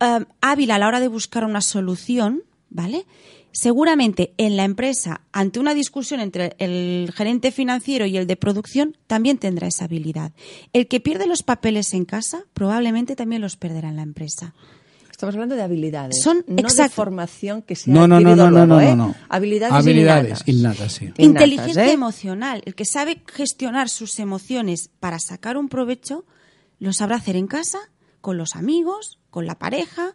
eh, hábil a la hora de buscar una solución, ¿vale? Seguramente en la empresa, ante una discusión entre el gerente financiero y el de producción, también tendrá esa habilidad. El que pierde los papeles en casa, probablemente también los perderá en la empresa. Estamos hablando de habilidades. Son- no de formación que se ha No, no, no, no, no, ¿eh? no, no. Habilidades, Habilidades innatas. innatas, sí. Innatas, Inteligencia ¿eh? emocional. El que sabe gestionar sus emociones para sacar un provecho, lo sabrá hacer en casa, con los amigos, con la pareja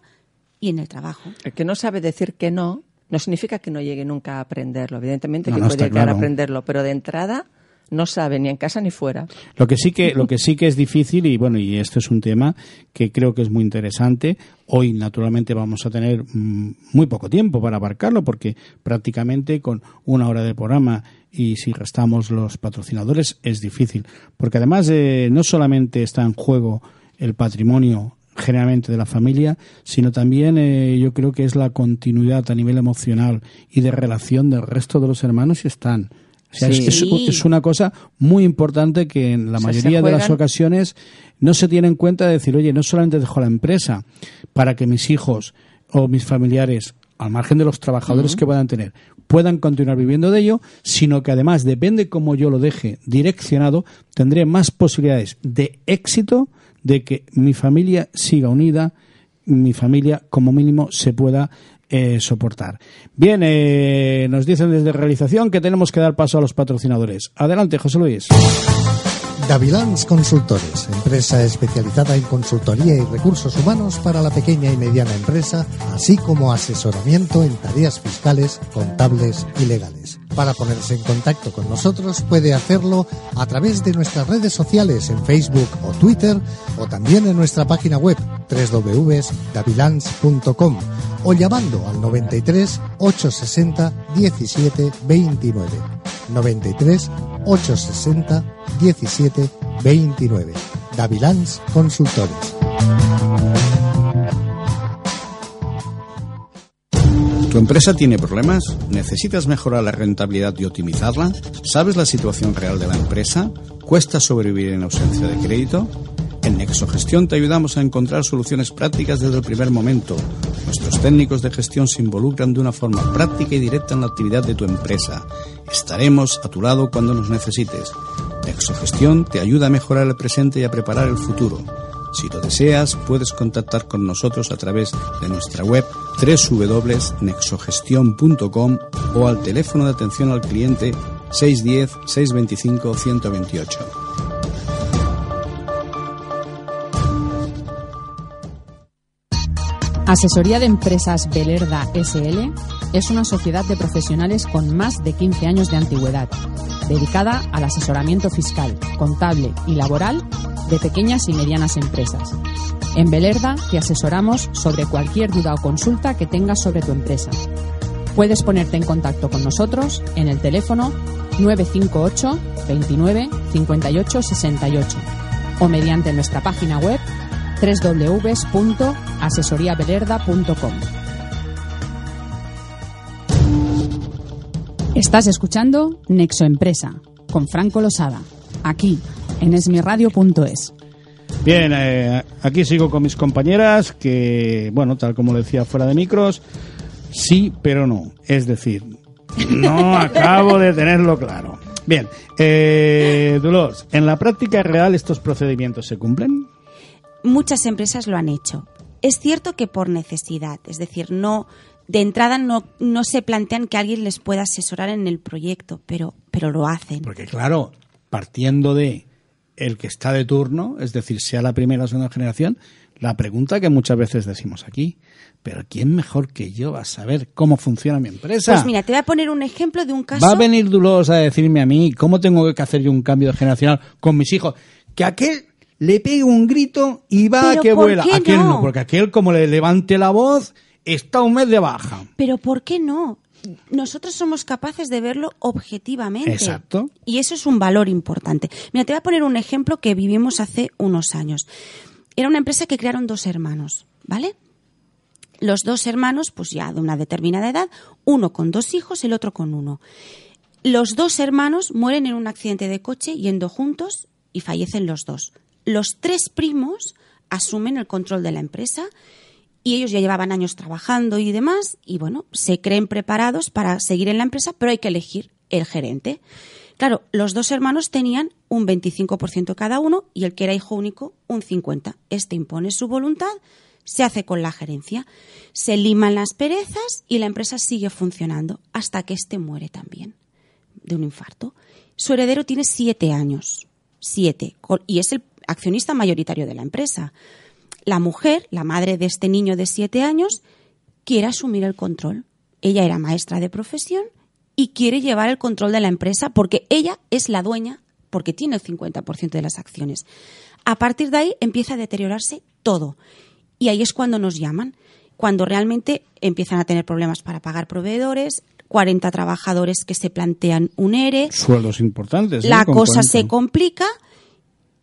y en el trabajo. El que no sabe decir que no, no significa que no llegue nunca a aprenderlo. Evidentemente No, que no, puede llegar a aprenderlo, pero de entrada no sabe ni en casa ni fuera. Lo que sí que lo que sí que es difícil y bueno y esto es un tema que creo que es muy interesante. Hoy naturalmente vamos a tener mm, muy poco tiempo para abarcarlo porque prácticamente con una hora de programa y si restamos los patrocinadores es difícil porque además eh, no solamente está en juego el patrimonio generalmente de la familia, sino también eh, yo creo que es la continuidad a nivel emocional y de relación del resto de los hermanos y están O sea, es- Sí. es, es una cosa muy importante que en la O sea, mayoría de las ocasiones no se tiene en cuenta de decir, oye, no solamente dejo la empresa para que mis hijos o mis familiares, al margen de los trabajadores que puedan tener, puedan continuar viviendo de ello, sino que además, depende cómo yo lo deje direccionado, tendré más posibilidades de éxito de que mi familia siga unida, mi familia como mínimo se pueda eh, soportar. Bien, eh, nos dicen desde realización que tenemos que dar paso a los patrocinadores. Adelante, José Luis. Davilans Consultores, empresa especializada en consultoría y recursos humanos para la pequeña y mediana empresa, así como asesoramiento en tareas fiscales, contables y legales. Para ponerse en contacto con nosotros puede hacerlo a través de nuestras redes sociales en Facebook o Twitter o también en nuestra página web www.davilans.com o llamando al 93 860 17 29. 93 860 17 29. Davilans Consultores. ¿Tu empresa tiene problemas? ¿Necesitas mejorar la rentabilidad y optimizarla? ¿Sabes la situación real de la empresa? ¿Cuesta sobrevivir en ausencia de crédito? En Nexogestión te ayudamos a encontrar soluciones prácticas desde el primer momento. Nuestros técnicos de gestión se involucran de una forma práctica y directa en la actividad de tu empresa. Estaremos a tu lado cuando nos necesites. Nexogestión te ayuda a mejorar el presente y a preparar el futuro. Si lo deseas, puedes contactar con nosotros a través de nuestra web www.nexogestion.com o al teléfono de atención al cliente 610-625-128. Asesoría de Empresas Belerda SL es una sociedad de profesionales con más de 15 años de antigüedad, dedicada al asesoramiento fiscal, contable y laboral de pequeñas y medianas empresas. En Belerda te asesoramos sobre cualquier duda o consulta que tengas sobre tu empresa. Puedes ponerte en contacto con nosotros en el teléfono 958 29 58 68 o mediante nuestra página web www.asesoriabelerda.com. Estás escuchando Nexo Empresa con Franco Losada, aquí en esmiradio.es. Bien, eh, aquí sigo con mis compañeras que, bueno, tal como le decía fuera de micros, sí, pero no. Es decir, no <laughs> acabo de tenerlo claro. Bien, eh, Dolores, ¿en la práctica real estos procedimientos se cumplen? Muchas empresas lo han hecho. Es cierto que por necesidad, es decir, no de entrada no, no se plantean que alguien les pueda asesorar en el proyecto, pero, pero lo hacen. Porque claro, partiendo de el que está de turno, es decir, sea la primera o segunda generación, la pregunta que muchas veces decimos aquí, pero ¿quién mejor que yo va a saber cómo funciona mi empresa? Pues mira, te voy a poner un ejemplo de un caso. Va a venir Dulos a decirme a mí cómo tengo que hacer yo un cambio generacional con mis hijos. Que aquel le pegue un grito y va a que ¿por vuela. aquel no? no? porque aquel como le levante la voz está un mes de baja. Pero ¿por qué no? Nosotros somos capaces de verlo objetivamente. Exacto. Y eso es un valor importante. Mira, te voy a poner un ejemplo que vivimos hace unos años. Era una empresa que crearon dos hermanos, ¿vale? Los dos hermanos, pues ya de una determinada edad, uno con dos hijos, el otro con uno. Los dos hermanos mueren en un accidente de coche yendo juntos y fallecen los dos. Los tres primos asumen el control de la empresa y ellos ya llevaban años trabajando y demás y bueno, se creen preparados para seguir en la empresa, pero hay que elegir el gerente. Claro, los dos hermanos tenían un 25% cada uno y el que era hijo único un 50%. Este impone su voluntad, se hace con la gerencia, se liman las perezas y la empresa sigue funcionando hasta que este muere también de un infarto. Su heredero tiene siete años, siete, y es el accionista mayoritario de la empresa. La mujer, la madre de este niño de siete años, quiere asumir el control. Ella era maestra de profesión y quiere llevar el control de la empresa porque ella es la dueña, porque tiene el 50% de las acciones. A partir de ahí empieza a deteriorarse todo. Y ahí es cuando nos llaman, cuando realmente empiezan a tener problemas para pagar proveedores, 40 trabajadores que se plantean un ERE, Sueldos importantes. ¿eh? la cosa 40. se complica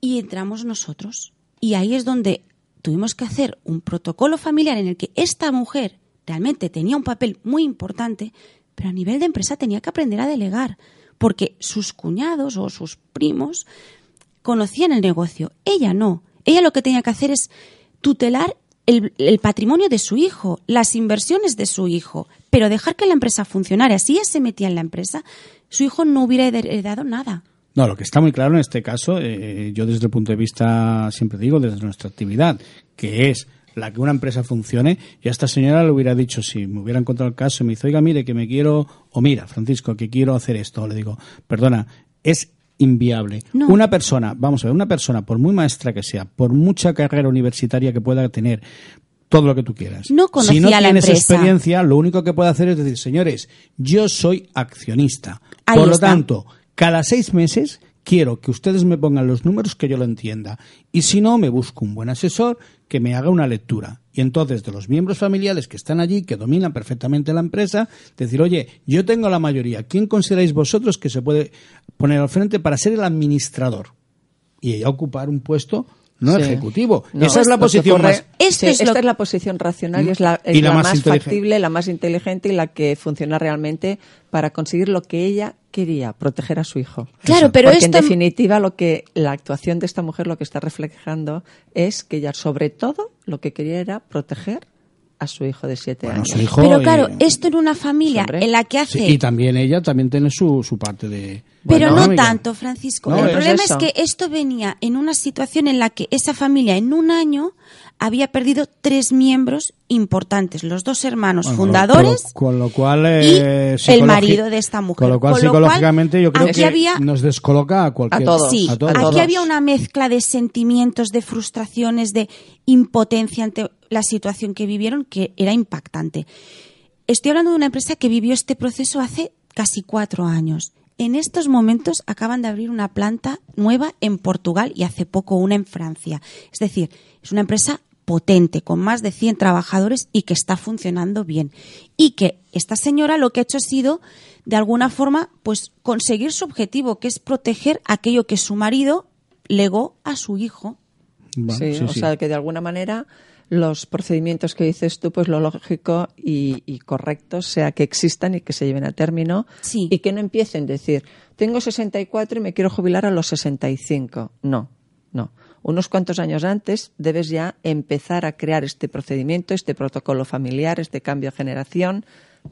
y entramos nosotros. Y ahí es donde tuvimos que hacer un protocolo familiar en el que esta mujer realmente tenía un papel muy importante, pero a nivel de empresa tenía que aprender a delegar, porque sus cuñados o sus primos conocían el negocio. Ella no. Ella lo que tenía que hacer es tutelar el, patrimonio de su hijo, las inversiones de su hijo, pero dejar que la empresa funcionara. Si ella se metía en la empresa, su hijo no hubiera heredado nada. No, lo que está muy claro en este caso, eh, yo desde el punto de vista, siempre digo, desde nuestra actividad, que es la que una empresa funcione, y a esta señora le hubiera dicho, si me hubiera encontrado el caso y me dice, oiga, mire, que me quiero, o mira, Francisco, que quiero hacer esto, le digo, perdona, es inviable. No. Una persona, vamos a ver, una persona, por muy maestra que sea, por mucha carrera universitaria que pueda tener, todo lo que tú quieras. No conocía si no la tienes empresa. experiencia, lo único que puede hacer es decir, señores, yo soy accionista. Ahí por lo tanto, cada seis meses quiero que ustedes me pongan los números que yo lo entienda. Y si no, me busco un buen asesor que me haga una lectura. Y entonces, de los miembros familiares que están allí, que dominan perfectamente la empresa, decir, oye, yo tengo la mayoría. ¿Quién consideráis vosotros que se puede poner al frente para ser el administrador? Y ocupar un puesto no Sí. ejecutivo. No, Esa es la lo que posición ocurre- más... Esto sí, es esta lo- es la posición racional y es la, Y es la la más factible, la más inteligente y la que funciona realmente para conseguir lo que ella quería, proteger a su hijo. Claro, pero Porque en definitiva lo que la actuación de esta mujer lo que está reflejando es que ella sobre todo lo que quería era proteger a su hijo de siete Bueno, años. su hijo Pero y- claro, esto en una familia Hombre. en la que hace... Sí, y también ella también tiene su, su parte de... Pero Bueno, no amiga. tanto, Francisco. No, el problema eso. es que esto venía en una situación en la que esa familia en un año había perdido tres miembros importantes, los dos hermanos Bueno, fundadores pero Con lo cual, y eh, el marido de esta mujer. Con lo cual, Con lo cual, psicológicamente, yo creo que había- nos descoloca a cualquier. A todos. Sí, a todos. aquí había una mezcla de sentimientos, de frustraciones, de impotencia ante la situación que vivieron que era impactante. Estoy hablando de una empresa que vivió este proceso hace casi cuatro años. En estos momentos acaban de abrir una planta nueva en Portugal y hace poco una en Francia. Es decir, es una empresa potente, con más de 100 trabajadores y que está funcionando bien. Y que esta señora lo que ha hecho ha sido, de alguna forma, pues conseguir su objetivo, que es proteger aquello que su marido legó a su hijo. Bueno, sí, sí, o sí. sea que de alguna manera los procedimientos que dices tú, pues lo lógico y, y correcto sea que existan y que se lleven a término Sí. y que no empiecen a decir, tengo 64 y me quiero jubilar a los 65. No, no. Unos cuantos años antes debes ya empezar a crear este procedimiento, este protocolo familiar, este cambio de generación,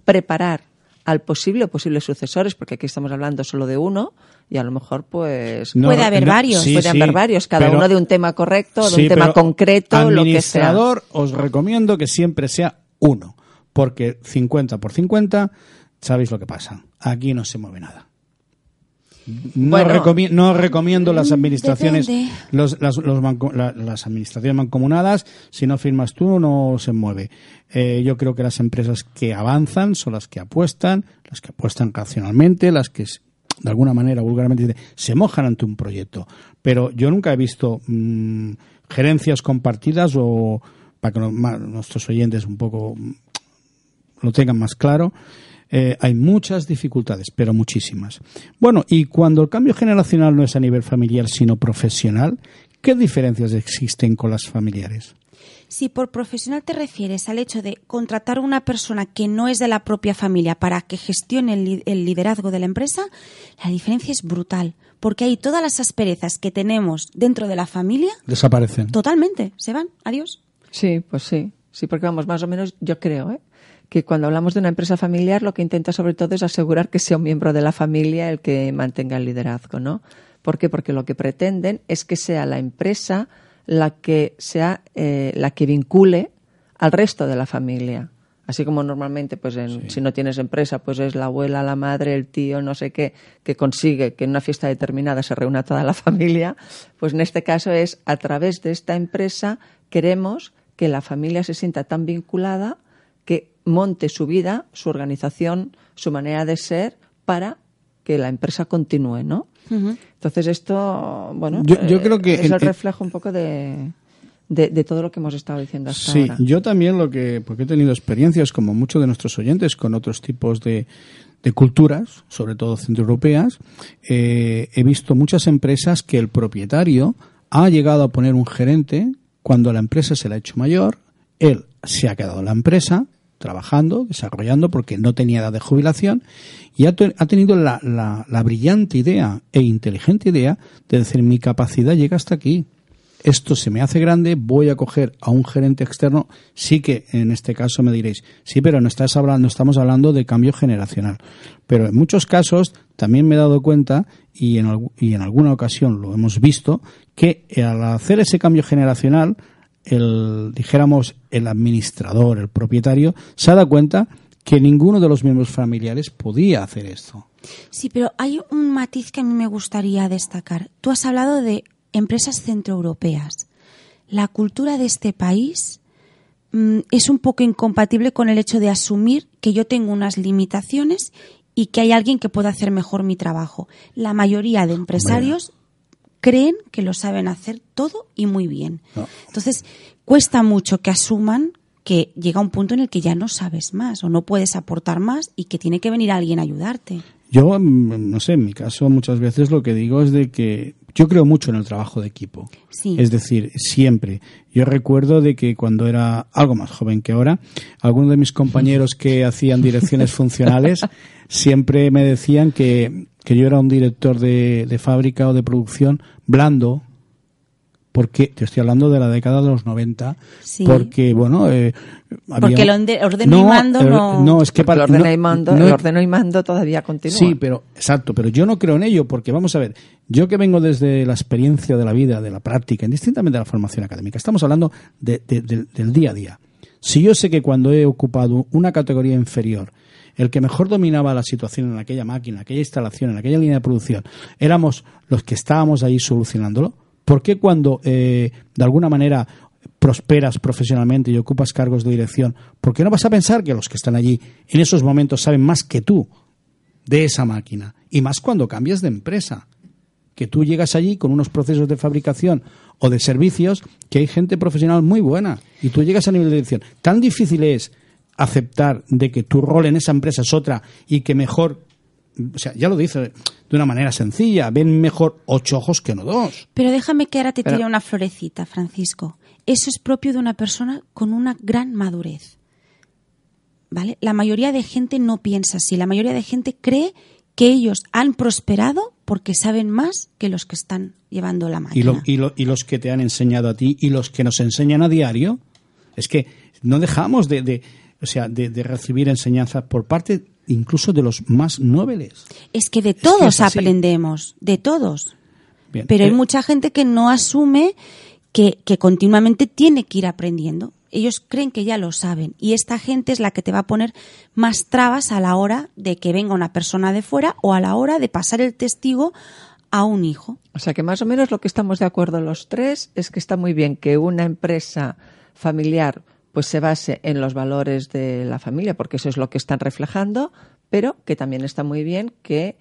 preparar al posible o posibles sucesores, porque aquí estamos hablando solo de uno y a lo mejor pues No, Puede haber varios. sí, sí, haber varios, cada pero- uno de un tema correcto, de Sí, un tema concreto, lo que sea. Administrador, os recomiendo que siempre sea uno, porque 50 por 50, sabéis lo que pasa. Aquí no se mueve nada. No, Bueno. recomi- no recomiendo las administraciones, depende. los- las, los manco- la- las administraciones mancomunadas, si no firmas tú no se mueve. Eh, yo creo que las empresas que avanzan son las que apuestan, las que apuestan racionalmente, las que de alguna manera vulgarmente se mojan ante un proyecto. Pero yo nunca he visto mm, gerencias compartidas o para que nuestros oyentes un poco mm, lo tengan más claro, eh, hay muchas dificultades, pero muchísimas. Bueno, y cuando el cambio generacional no es a nivel familiar, sino profesional, ¿qué diferencias existen con las familiares? Si por profesional te refieres al hecho de contratar a una persona que no es de la propia familia para que gestione el, li- el liderazgo de la empresa, la diferencia es brutal, porque hay todas las asperezas que tenemos dentro de la familia, Desaparecen. totalmente, se van, adiós. Sí, pues sí. Sí, porque vamos, más o menos yo creo ¿eh? que cuando hablamos de una empresa familiar lo que intenta sobre todo es asegurar que sea un miembro de la familia el que mantenga el liderazgo, ¿no? ¿Por qué? Porque lo que pretenden es que sea la empresa la que sea eh, la que vincule al resto de la familia. Así como normalmente, pues en- si no tienes empresa, pues es la abuela, la madre, el tío, no sé qué, que consigue que en una fiesta determinada se reúna toda la <laughs> familia, pues en este caso es a través de esta empresa queremos que la familia se sienta tan vinculada que monte su vida, su organización, su manera de ser para que la empresa continúe, ¿no? Entonces esto, bueno, Yo- yo eh, creo que es el reflejo un poco de, de, de todo lo que hemos estado diciendo hasta Sí, ahora. yo también lo que, porque he tenido experiencias como muchos de nuestros oyentes con otros tipos de, de culturas, sobre todo centroeuropeas, eh, he visto muchas empresas que el propietario ha llegado a poner un gerente cuando la empresa se la ha hecho mayor, él se ha quedado en la empresa, trabajando, desarrollando, porque no tenía edad de jubilación, y ha, ha tenido la, la, la, brillante idea e inteligente idea de decir, mi capacidad llega hasta aquí. Esto se me hace grande, voy a coger a un gerente externo. Sí que en este caso me diréis, sí, pero no, estás hablando, estamos hablando de cambio generacional. Pero en muchos casos también me he dado cuenta, y en, y en alguna ocasión lo hemos visto, que al hacer ese cambio generacional, el, dijéramos, el administrador, el propietario, se ha dado cuenta que ninguno de los miembros familiares podía hacer esto. Sí, pero hay un matiz que a mí me gustaría destacar. Tú has hablado de empresas centroeuropeas. La cultura de este país mm, es un poco incompatible con el hecho de asumir que yo tengo unas limitaciones y que hay alguien que pueda hacer mejor mi trabajo. La mayoría de empresarios creen que lo saben hacer todo y muy bien. Entonces, cuesta mucho que asuman que llega un punto en el que ya no sabes más o no puedes aportar más y que tiene que venir alguien a ayudarte. Yo, mm, no sé, en mi caso muchas veces lo que digo es de que yo creo mucho en el trabajo de equipo. Es decir, siempre. Yo recuerdo de que cuando era algo más joven que ahora, algunos de mis compañeros que hacían direcciones funcionales siempre me decían que, que yo era un director de, de fábrica o de producción blando, porque te estoy hablando de la década de los 90, porque bueno, eh, porque el ordeno y mando no, no es que para, el ordeno y mando, el ordeno y mando todavía continúa. Sí, pero exacto, pero yo no creo en ello porque vamos a ver, yo que vengo desde la experiencia de la vida, de la práctica, indistintamente de la formación académica, estamos hablando de, del día a día. Si yo sé que cuando he ocupado una categoría inferior el que mejor dominaba la situación en aquella máquina, en aquella instalación, en aquella línea de producción, éramos los que estábamos ahí solucionándolo, ¿por qué cuando eh, de alguna manera prosperas profesionalmente y ocupas cargos de dirección, ¿por qué no vas a pensar que los que están allí en esos momentos saben más que tú de esa máquina? Y más cuando cambias de empresa, que tú llegas allí con unos procesos de fabricación o de servicios que hay gente profesional muy buena y tú llegas a nivel de dirección. Tan difícil es aceptar de que tu rol en esa empresa es otra y que mejor o sea, ya lo dice de una manera sencilla, ven mejor ocho ojos que no dos. Pero déjame que ahora te tire una florecita, Francisco. Eso es propio de una persona con una gran madurez. ¿Vale? La mayoría de gente no piensa así. La mayoría de gente cree que ellos han prosperado porque saben más que los que están llevando la máquina. Y, y, los que te han enseñado a ti y los que nos enseñan a diario. Es que no dejamos de o sea, de, recibir enseñanza por parte incluso de los más nobles. Es que de todos aprendemos, de todos. Pero hay eh, mucha gente que no asume que, que continuamente tiene que ir aprendiendo. Ellos creen que ya lo saben y esta gente es la que te va a poner más trabas a la hora de que venga una persona de fuera o a la hora de pasar el testigo a un hijo. O sea que más o menos lo que estamos de acuerdo los tres es que está muy bien que una empresa familiar pues se base en los valores de la familia, porque eso es lo que están reflejando, pero que también está muy bien que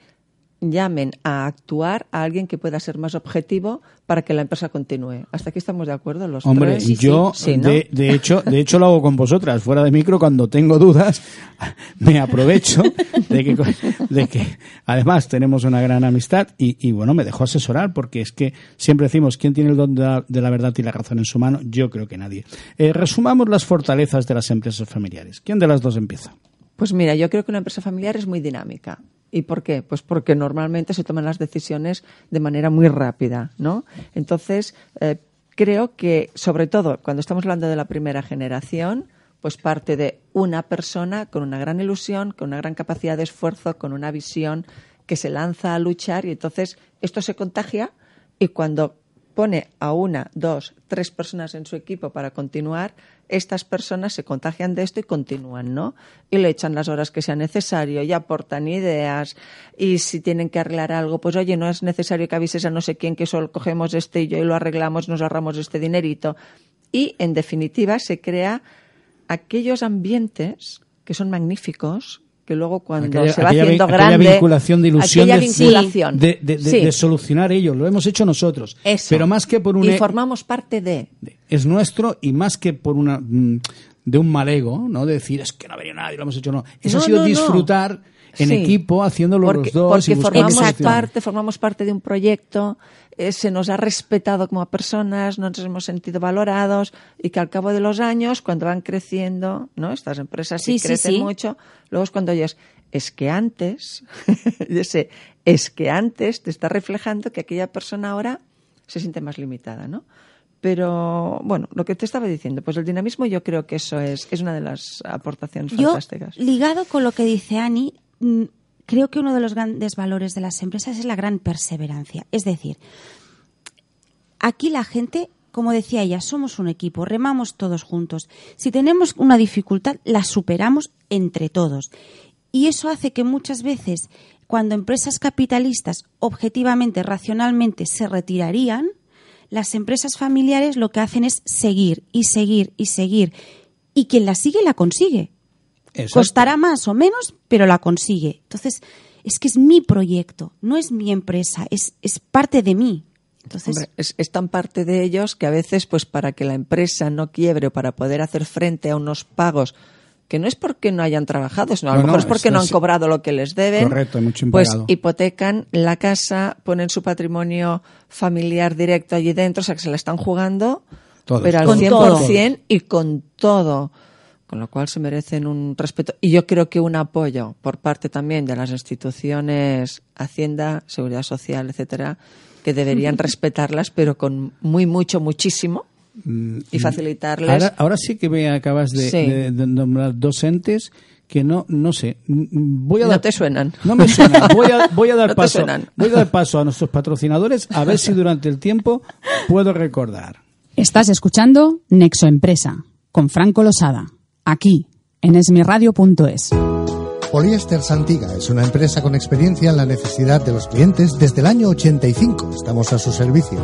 llamen a actuar a alguien que pueda ser más objetivo para que la empresa continúe. Hasta aquí estamos de acuerdo los Hombre, yo de, de, hecho de hecho lo hago con vosotras fuera de micro cuando tengo dudas <laughs> me aprovecho de que, de que además tenemos una gran amistad y, y, bueno me dejo asesorar porque es que siempre decimos quién tiene el don de la, verdad y la razón en su mano. Yo creo que nadie. Eh, resumamos las fortalezas de las empresas familiares. ¿Quién de las dos empieza? Pues mira, yo creo que una empresa familiar es muy dinámica. ¿Y por qué? Pues porque normalmente se toman las decisiones de manera muy rápida, ¿no? Entonces, eh, creo que, sobre todo, cuando estamos hablando de la primera generación, pues parte de una persona con una gran ilusión, con una gran capacidad de esfuerzo, con una visión que se lanza a luchar y entonces esto se contagia y cuando pone a una, dos, tres personas en su equipo para continuar, estas personas se contagian de esto y continúan, ¿no? Y le echan las horas que sea necesario y aportan ideas y si tienen que arreglar algo, pues oye, no es necesario que avises a no sé quién que solo cogemos este y yo y lo arreglamos, nos ahorramos este dinerito. Y, en definitiva, se crea aquellos ambientes que son magníficos, que luego cuando se va haciendo grande vinculación de ilusión de, solucionar ello. Lo hemos hecho nosotros. Pero más que por un y e- formamos parte de. es nuestro y más que por una mm, de un mal ego no de decir es que no ha venido nadie lo hemos hecho no. Eso ha sido disfrutar en Sí. equipo, haciéndolo porque, los dos. porque y formamos parte, formamos parte de un proyecto, eh, se nos ha respetado como personas, nos hemos sentido valorados y que al cabo de los años, cuando van creciendo, ¿no? Estas empresas sí, Sí, crecen sí. mucho, luego es cuando oyes, es que antes, <laughs> y ese, es que antes te está reflejando que aquella persona ahora se siente más limitada, ¿no? Pero, bueno, lo que te estaba diciendo, pues el dinamismo yo creo que eso es, es una de las aportaciones Yo, fantásticas. ligado con lo que dice Ani, creo que uno de los grandes valores de las empresas es la gran perseverancia. Es decir, aquí la gente, como decía ella, somos un equipo, remamos todos juntos. Si tenemos una dificultad, la superamos entre todos. Y eso hace que muchas veces, cuando empresas capitalistas objetivamente, racionalmente se retirarían, las empresas familiares lo que hacen es seguir y seguir y seguir. Y quien la sigue, la consigue. Exacto. Costará más o menos, pero la consigue. Entonces, es que es mi proyecto, no es mi empresa, es, es parte de mí. Entonces, Hombre, es, es tan parte de ellos que a veces, pues para que la empresa no quiebre o para poder hacer frente a unos pagos que no es porque no hayan trabajado, sino a lo No, mejor no, es porque es- no han cobrado lo que les deben. Correcto, mucho Pues impagado. hipotecan la casa, ponen su patrimonio familiar directo allí dentro, o sea que se la están jugando, Todos. pero al Con 100% y con todo. Con lo cual se merecen un respeto. Y yo creo que un apoyo por parte también de las instituciones Hacienda, Seguridad Social, etcétera, que deberían respetarlas, pero con muy, mucho, muchísimo y facilitarles. Mm, Ahora, ahora sí que me acabas de, Sí. de- de nombrar dos entes que no, no sé. mm, Voy a No dar- te suenan. No me suenan. Voy a, <laughs> voy a dar No paso. suenan. Voy a dar paso a nuestros patrocinadores a ver si durante el tiempo puedo recordar. Estás escuchando Nexo Empresa con Franco Losada, aquí en esmiradio.es. Poliéster Santiga es una empresa con experiencia en la necesidad de los clientes desde el año 85. Estamos a su servicio.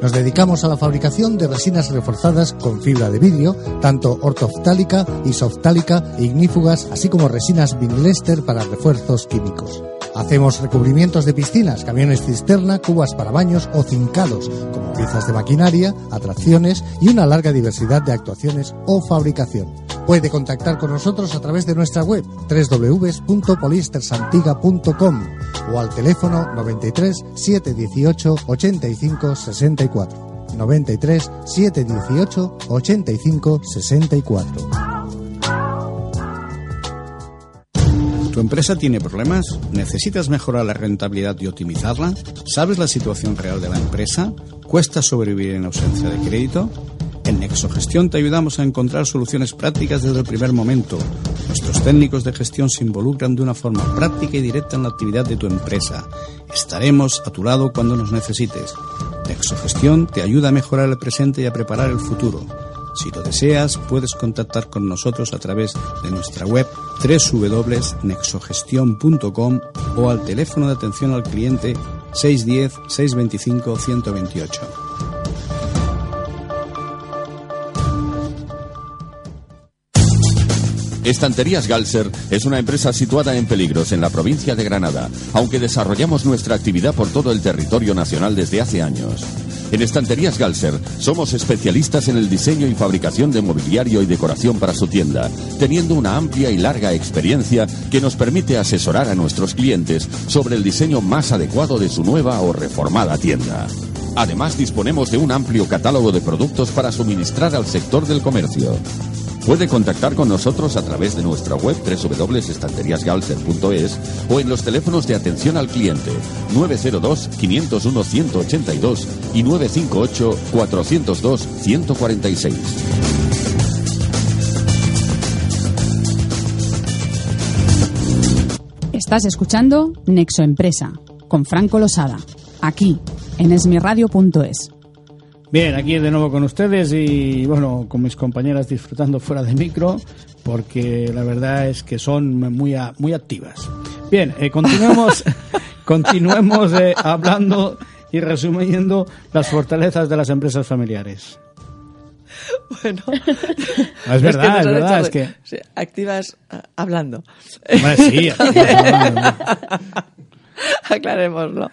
Nos dedicamos a la fabricación de resinas reforzadas con fibra de vidrio, tanto ortoftálica, isoftálica, ignífugas, así como resinas vinilester para refuerzos químicos. Hacemos recubrimientos de piscinas, camiones cisterna, cubas para baños o cincados, como piezas de maquinaria, atracciones y una larga diversidad de actuaciones o fabricación. Puede contactar con nosotros a través de nuestra web www.poliestersantiga.com o al teléfono 93 718 85 64. 93 718 85 64. Empresa tiene problemas? ¿Necesitas mejorar la rentabilidad y optimizarla? ¿Sabes la situación real de la empresa? ¿Cuesta sobrevivir en ausencia de crédito? En Nexogestión te ayudamos a encontrar soluciones prácticas desde el primer momento. Nuestros técnicos de gestión se involucran de una forma práctica y directa en la actividad de tu empresa. Estaremos a tu lado cuando nos necesites. Nexogestión te ayuda a mejorar el presente y a preparar el futuro. Si lo deseas, puedes contactar con nosotros a través de nuestra web www.nexogestion.com o al teléfono de atención al cliente 610-625-128. Estanterías Galser es una empresa situada en Peligros, en la provincia de Granada, aunque desarrollamos nuestra actividad por todo el territorio nacional desde hace años. En Estanterías Galser somos especialistas en el diseño y fabricación de mobiliario y decoración para su tienda, teniendo una amplia y larga experiencia que nos permite asesorar a nuestros clientes sobre el diseño más adecuado de su nueva o reformada tienda. Además, disponemos de un amplio catálogo de productos para suministrar al sector del comercio. Puede contactar con nosotros a través de nuestra web www.estanteriasgalser.es o en los teléfonos de atención al cliente 902-501-182 y 958-402-146. Estás escuchando Nexo Empresa con Franco Losada, aquí en esmiradio.es. Bien, aquí de nuevo con ustedes y bueno, con mis compañeras disfrutando fuera de micro, porque la verdad es que son muy, a- muy activas. Bien, eh, continuemos, <laughs> continuemos eh, hablando y resumiendo las fortalezas de las empresas familiares. Bueno, Ah, Es verdad, que es verdad, hecho- es que- sí, activas hablando. Hombre, sí, <laughs> Aclarémoslo,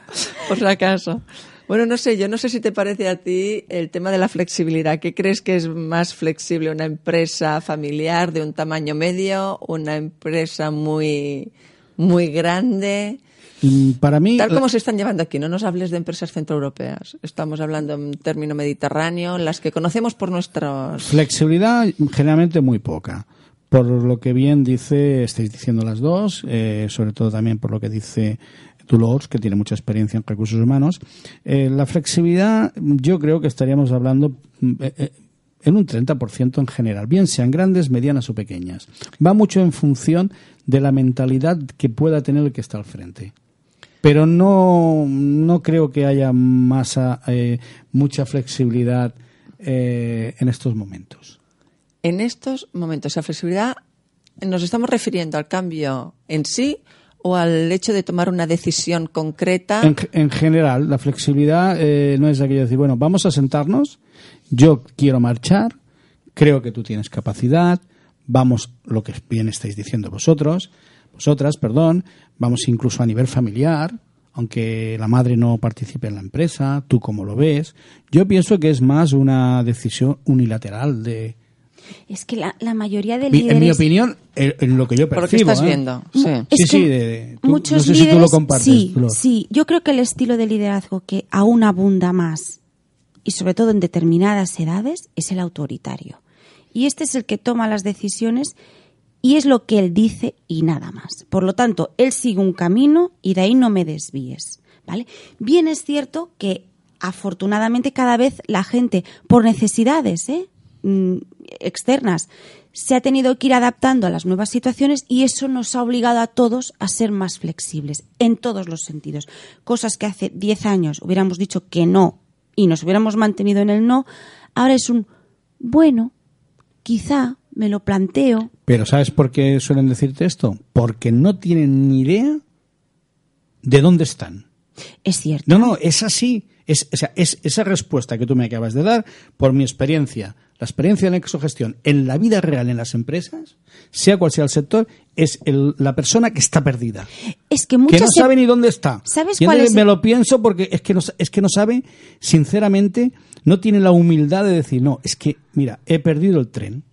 por si acaso. Bueno, no sé, yo no sé si te parece a ti el tema de la flexibilidad. ¿Qué crees que es más flexible? ¿Una empresa familiar de un tamaño medio? ¿Una empresa muy, muy grande. Mm, Para mí, Tal como se están llevando aquí, no nos hables de empresas centroeuropeas. Estamos hablando en término mediterráneo, las que conocemos por nuestros. Flexibilidad generalmente muy poca. Por lo que bien dice, estáis diciendo las dos, eh, sobre todo también por lo que dice Dolores, que tiene mucha experiencia en recursos humanos. Eh, la flexibilidad, yo creo que estaríamos hablando mm, eh, eh, en un 30% en general, bien sean grandes, medianas o pequeñas. Va mucho en función de la mentalidad que pueda tener el que está al frente. Pero no, no creo que haya masa, eh, mucha flexibilidad en estos momentos. En estos momentos, esa flexibilidad, ¿nos estamos refiriendo al cambio en sí o al hecho de tomar una decisión concreta? En, en general, la flexibilidad eh, no es aquello de decir, bueno, vamos a sentarnos, yo quiero marchar, creo que tú tienes capacidad, vamos, lo que bien estáis diciendo vosotros, vosotras, perdón, vamos incluso a nivel familiar, aunque la madre no participe en la empresa, tú cómo lo ves. Yo pienso que es más una decisión unilateral de... Es que la, la mayoría de líderes... en mi opinión, en, en lo que yo por percibo. lo que estás ¿eh? viendo. Sí. Es Sí, de- de- tú- muchos no sé si tú líderes, lo compartes, sí, sí. Yo creo que el estilo de liderazgo que aún abunda más y sobre todo en determinadas edades es el autoritario. Y este es el que toma las decisiones y es lo que él dice y nada más. Por lo tanto, él sigue un camino y de ahí no me desvíes, ¿vale? Bien es cierto que afortunadamente cada vez la gente por necesidades, ¿eh? Externas se ha tenido que ir adaptando a las nuevas situaciones y eso nos ha obligado a todos a ser más flexibles en todos los sentidos. Cosas que hace 10 años hubiéramos dicho que no y nos hubiéramos mantenido en el no, ahora es un bueno, quizá me lo planteo. Pero ¿sabes por qué suelen decirte esto? Porque no tienen ni idea de dónde están. Es cierto. No, no, es así. Es, o sea, es esa respuesta que tú me acabas de dar, por mi experiencia, la experiencia en exogestión en la vida real en las empresas, sea cual sea el sector, es el- la persona que está perdida. Es que Que muchas no sabe ni dónde está. ¿Sabes Y cuál es Me lo pienso porque es que, no, es que no sabe, sinceramente, no tiene la humildad de decir, no, es que, mira, he perdido el tren.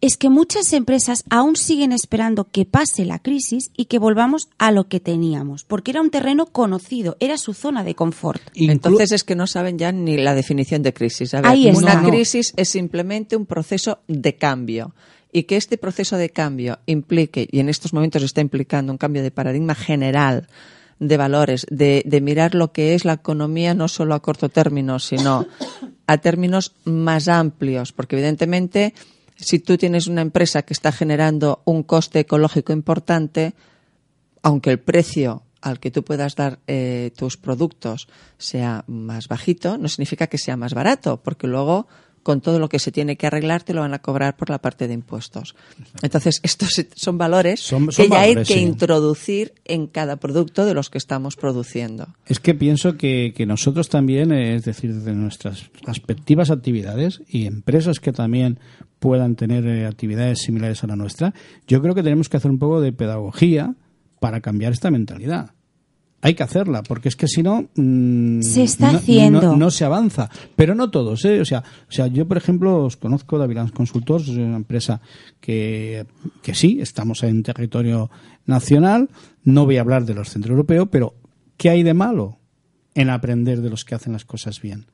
Es que muchas empresas aún siguen esperando que pase la crisis y que volvamos a lo que teníamos, porque era un terreno conocido, era su zona de confort. Entonces es que no saben ya ni la definición de crisis. A ver, Ahí está. una No, no. crisis es simplemente un proceso de cambio. Y que este proceso de cambio implique, y en estos momentos está implicando un cambio de paradigma general de valores, de, de mirar lo que es la economía no solo a corto término, sino a términos más amplios. Porque evidentemente, si tú tienes una empresa que está generando un coste ecológico importante, aunque el precio al que tú puedas dar eh, tus productos sea más bajito, no significa que sea más barato, porque luego con todo lo que se tiene que arreglar te lo van a cobrar por la parte de impuestos. Entonces, estos son valores Son- son que ya valores, hay que sí. introducir en cada producto de los que estamos produciendo. Es que pienso que, que nosotros también, eh, es decir, de nuestras respectivas actividades y empresas que también puedan tener eh, actividades similares a la nuestra, yo creo que tenemos que hacer un poco de pedagogía para cambiar esta mentalidad. Hay que hacerla, porque es que si no. mm, Se está no- haciendo. No, no se avanza. Pero no todos, ¿eh? O sea, o sea yo, por ejemplo, os conozco Davilans Consultors, es una empresa que, que sí, estamos en territorio nacional. No voy a hablar de los centros europeos, pero ¿qué hay de malo en aprender de los que hacen las cosas bien?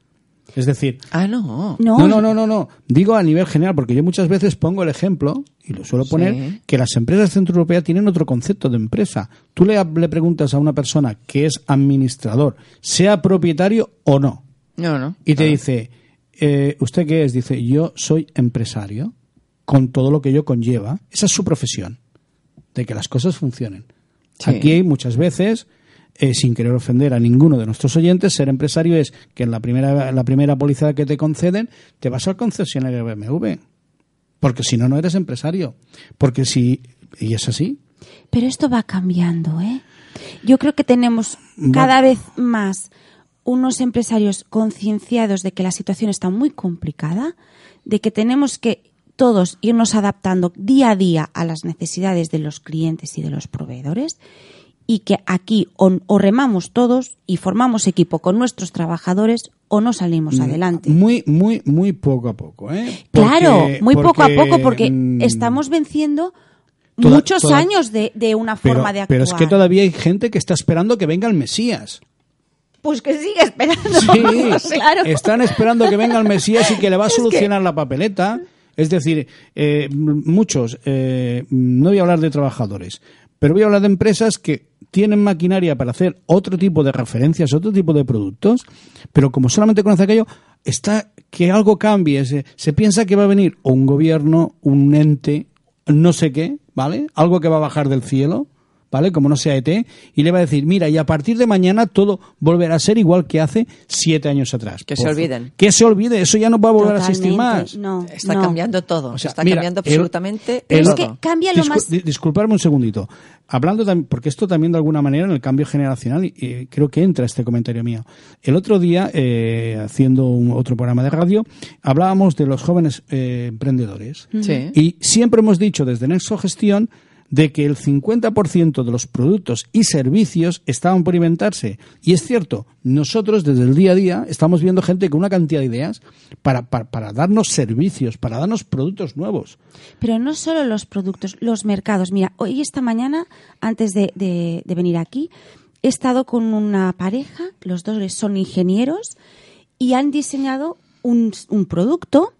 Es decir, Ah, no. No, no, no, no, no, no. Digo a nivel general, porque yo muchas veces pongo el ejemplo, y lo suelo poner, Sí. que las empresas centroeuropeas tienen otro concepto de empresa. Tú le, le preguntas a una persona que es administrador, sea propietario o no, No, no. y te Claro. dice, eh, ¿usted qué es? Dice, yo soy empresario, con todo lo que ello conlleva. Esa es su profesión, de que las cosas funcionen. Sí. Aquí muchas veces, eh, sin querer ofender a ninguno de nuestros oyentes, ser empresario es que en la primera, la primera póliza que te conceden, te vas al concesionario BMW. Porque si no, no eres empresario. Porque si... Y es así. Pero esto va cambiando, ¿eh? Yo creo que tenemos Va- cada vez más unos empresarios concienciados de que la situación está muy complicada, de que tenemos que todos irnos adaptando día a día a las necesidades de los clientes y de los proveedores y que aquí o, o remamos todos y formamos equipo con nuestros trabajadores o no salimos adelante. Muy, muy, muy poco a poco. ¿eh? Claro, Porque- muy poco a poco porque mm, estamos venciendo Toda- muchos toda- años de, de una Pero, forma de actuar. pero es que todavía hay gente que está esperando que venga el Mesías. Pues que sigue esperando. Sí, <laughs> claro. están esperando que venga el Mesías y que le va a <laughs> solucionar la papeleta. Es decir, eh, muchos, eh, no voy a hablar de trabajadores, pero voy a hablar de empresas que tienen maquinaria para hacer otro tipo de referencias, otro tipo de productos, pero como solamente conoce aquello, está que algo cambie. Se, se piensa que va a venir un gobierno, un ente, no sé qué, ¿vale? Algo que va a bajar del cielo. ¿Vale? Como no sea ET, y le va a decir, mira, y a partir de mañana todo volverá a ser igual que hace siete años atrás. Que se olviden. Que se olvide, eso ya no va a volver a existir más. No, Está no. cambiando todo. O sea, está mira, cambiando el- absolutamente Pero el- es que cambia lo Discu- más... di- disculparme un segundito. Hablando también, porque esto también de alguna manera en el cambio generacional, y, y creo que entra este comentario mío. El otro día, eh, haciendo un, otro programa de radio, hablábamos de los jóvenes eh, emprendedores. Sí. Y siempre hemos dicho desde Nexo Gestión de que el 50% de los productos y servicios estaban por inventarse. Y es cierto, nosotros desde el día a día estamos viendo gente con una cantidad de ideas para, para, para darnos servicios, para darnos productos nuevos. Pero no solo los productos, los mercados. Mira, hoy esta mañana, antes de, de- venir aquí, he estado con una pareja, los dos son ingenieros, y han diseñado un, un producto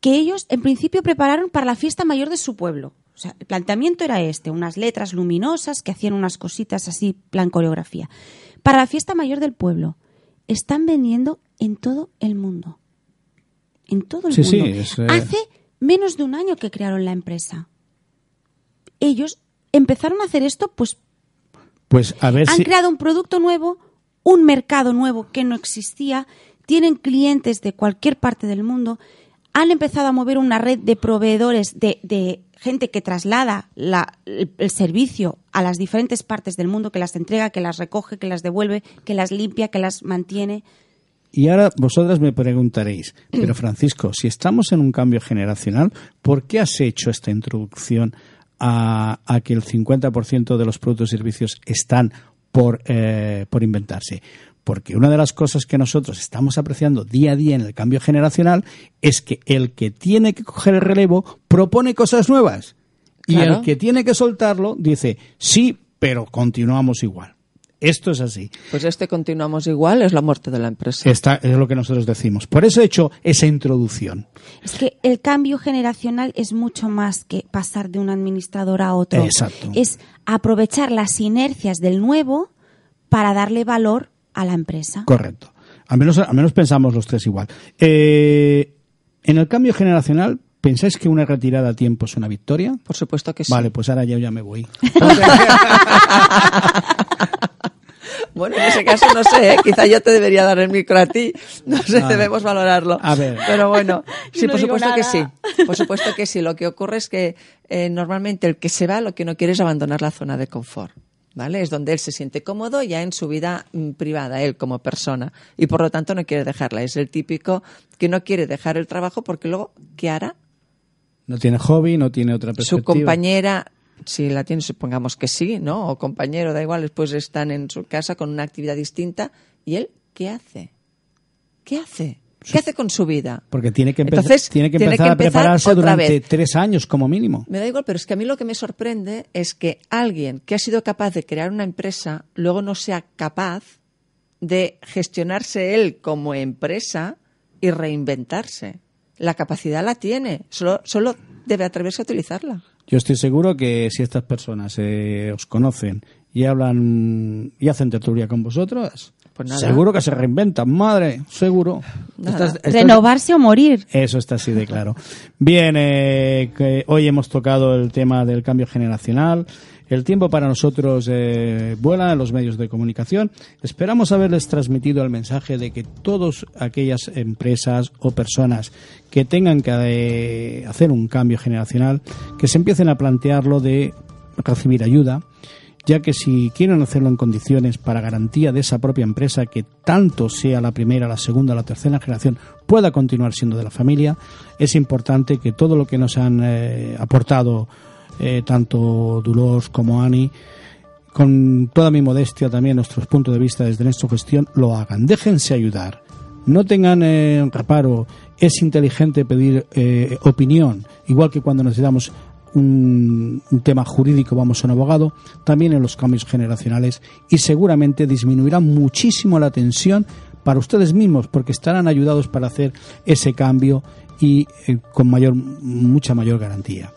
que ellos en principio prepararon para la fiesta mayor de su pueblo. O sea, el planteamiento era este, unas letras luminosas que hacían unas cositas así, plan coreografía. Para la fiesta mayor del pueblo. Están vendiendo en todo el mundo. En todo el Sí, sí, mundo. es, eh, Hace menos de un año que crearon la empresa. Ellos empezaron a hacer esto, pues Pues a ver han si... creado un producto nuevo, un mercado nuevo que no existía, tienen clientes de cualquier parte del mundo, han empezado a mover una red de proveedores, de, de gente que traslada la- el, el servicio a las diferentes partes del mundo, que las entrega, que las recoge, que las devuelve, que las limpia, que las mantiene. Y ahora vosotras me preguntaréis, pero Francisco, si estamos en un cambio generacional, ¿por qué has hecho esta introducción a, a que el 50% de los productos y servicios están por, eh, por inventarse? Porque una de las cosas que nosotros estamos apreciando día a día en el cambio generacional es que el que tiene que coger el relevo propone cosas nuevas. Y Claro. el que tiene que soltarlo dice, sí, pero continuamos igual. Esto es así. Pues este continuamos igual, es la muerte de la empresa. Esta es lo que nosotros decimos. Por eso he hecho esa introducción. Es que el cambio generacional es mucho más que pasar de un administrador a otro. Exacto. Es aprovechar las inercias del nuevo para darle valor a la empresa. Correcto. Al menos, al menos pensamos los tres igual. Eh, en el cambio generacional, ¿pensáis que una retirada a tiempo es una victoria? Por supuesto que sí. Vale, pues ahora yo ya me voy. <laughs> Bueno, en ese caso no sé, ¿eh? quizá yo te debería dar el micro a ti. No sé, debemos valorarlo. A ver. Pero bueno, <laughs> sí, no por supuesto que sí. Por supuesto que sí. Lo que ocurre es que eh, normalmente el que se va lo que no quiere es abandonar la zona de confort. ¿Vale? Es donde él se siente cómodo ya en su vida mm, privada, él como persona. Y por lo tanto no quiere dejarla. Es el típico que no quiere dejar el trabajo porque luego, ¿qué hará? No tiene hobby, no tiene otra perspectiva. Su compañera, si la tiene, supongamos que sí, ¿no? O compañero, da igual, después están en su casa con una actividad distinta. ¿Y él qué hace? ¿Qué hace? ¿Qué hace con su vida? Porque tiene que, empe- Entonces, tiene que tiene empezar a prepararse durante vez. tres años como mínimo. Me da igual, pero es que a mí lo que me sorprende es que alguien que ha sido capaz de crear una empresa luego no sea capaz de gestionarse él como empresa y reinventarse. La capacidad la tiene, solo, solo debe atreverse a utilizarla. Yo estoy seguro que si estas personas eh, os conocen y hablan y hacen tertulia con vosotros, Pues nada. seguro que se reinventan, madre, seguro. Nada. Estás- estás- Renovarse o morir. Eso está así de claro. Bien, eh, que hoy hemos tocado el tema del cambio generacional. El tiempo para nosotros eh, vuela en los medios de comunicación. Esperamos haberles transmitido el mensaje de que todas aquellas empresas o personas que tengan que eh, hacer un cambio generacional, que se empiecen a plantearlo de recibir ayuda, ya que si quieren hacerlo en condiciones para garantía de esa propia empresa, que tanto sea la primera, la segunda, la tercera generación, pueda continuar siendo de la familia, es importante que todo lo que nos han eh, aportado eh, tanto Dolores como Ani, con toda mi modestia también nuestros puntos de vista desde nuestra gestión, lo hagan. Déjense ayudar. No tengan eh, reparo. Es inteligente pedir eh, opinión, igual que cuando necesitamos un, un, tema jurídico, vamos a un abogado, también en los cambios generacionales y seguramente disminuirá muchísimo la tensión para ustedes mismos porque estarán ayudados para hacer ese cambio y eh, con mayor, mucha mayor garantía.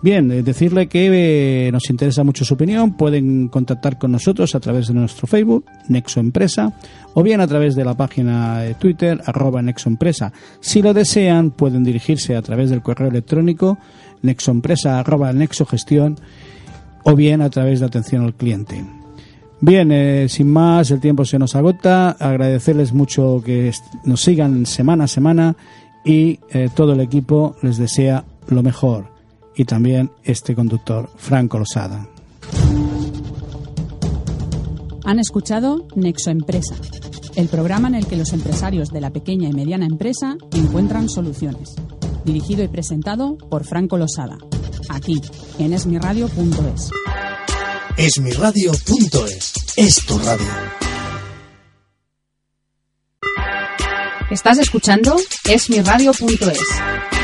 Bien, eh, decirle que eh, nos interesa mucho su opinión. Pueden contactar con nosotros a través de nuestro Facebook, Nexo Empresa, o bien a través de la página de Twitter, arroba Nexo Empresa. Si lo desean, pueden dirigirse a través del correo electrónico nexoempresa arroba nexogestión o bien a través de atención al cliente. Bien, eh, sin más, el tiempo se nos agota. Agradecerles mucho que nos sigan semana a semana y eh, todo el equipo les desea lo mejor. Y también este conductor, Franco Losada. Han escuchado Nexo Empresa, el programa en el que los empresarios de la pequeña y mediana empresa encuentran soluciones. Dirigido y presentado por Franco Losada, aquí en esmiradio.es. Esmiradio.es es tu radio. Estás escuchando esmiradio.es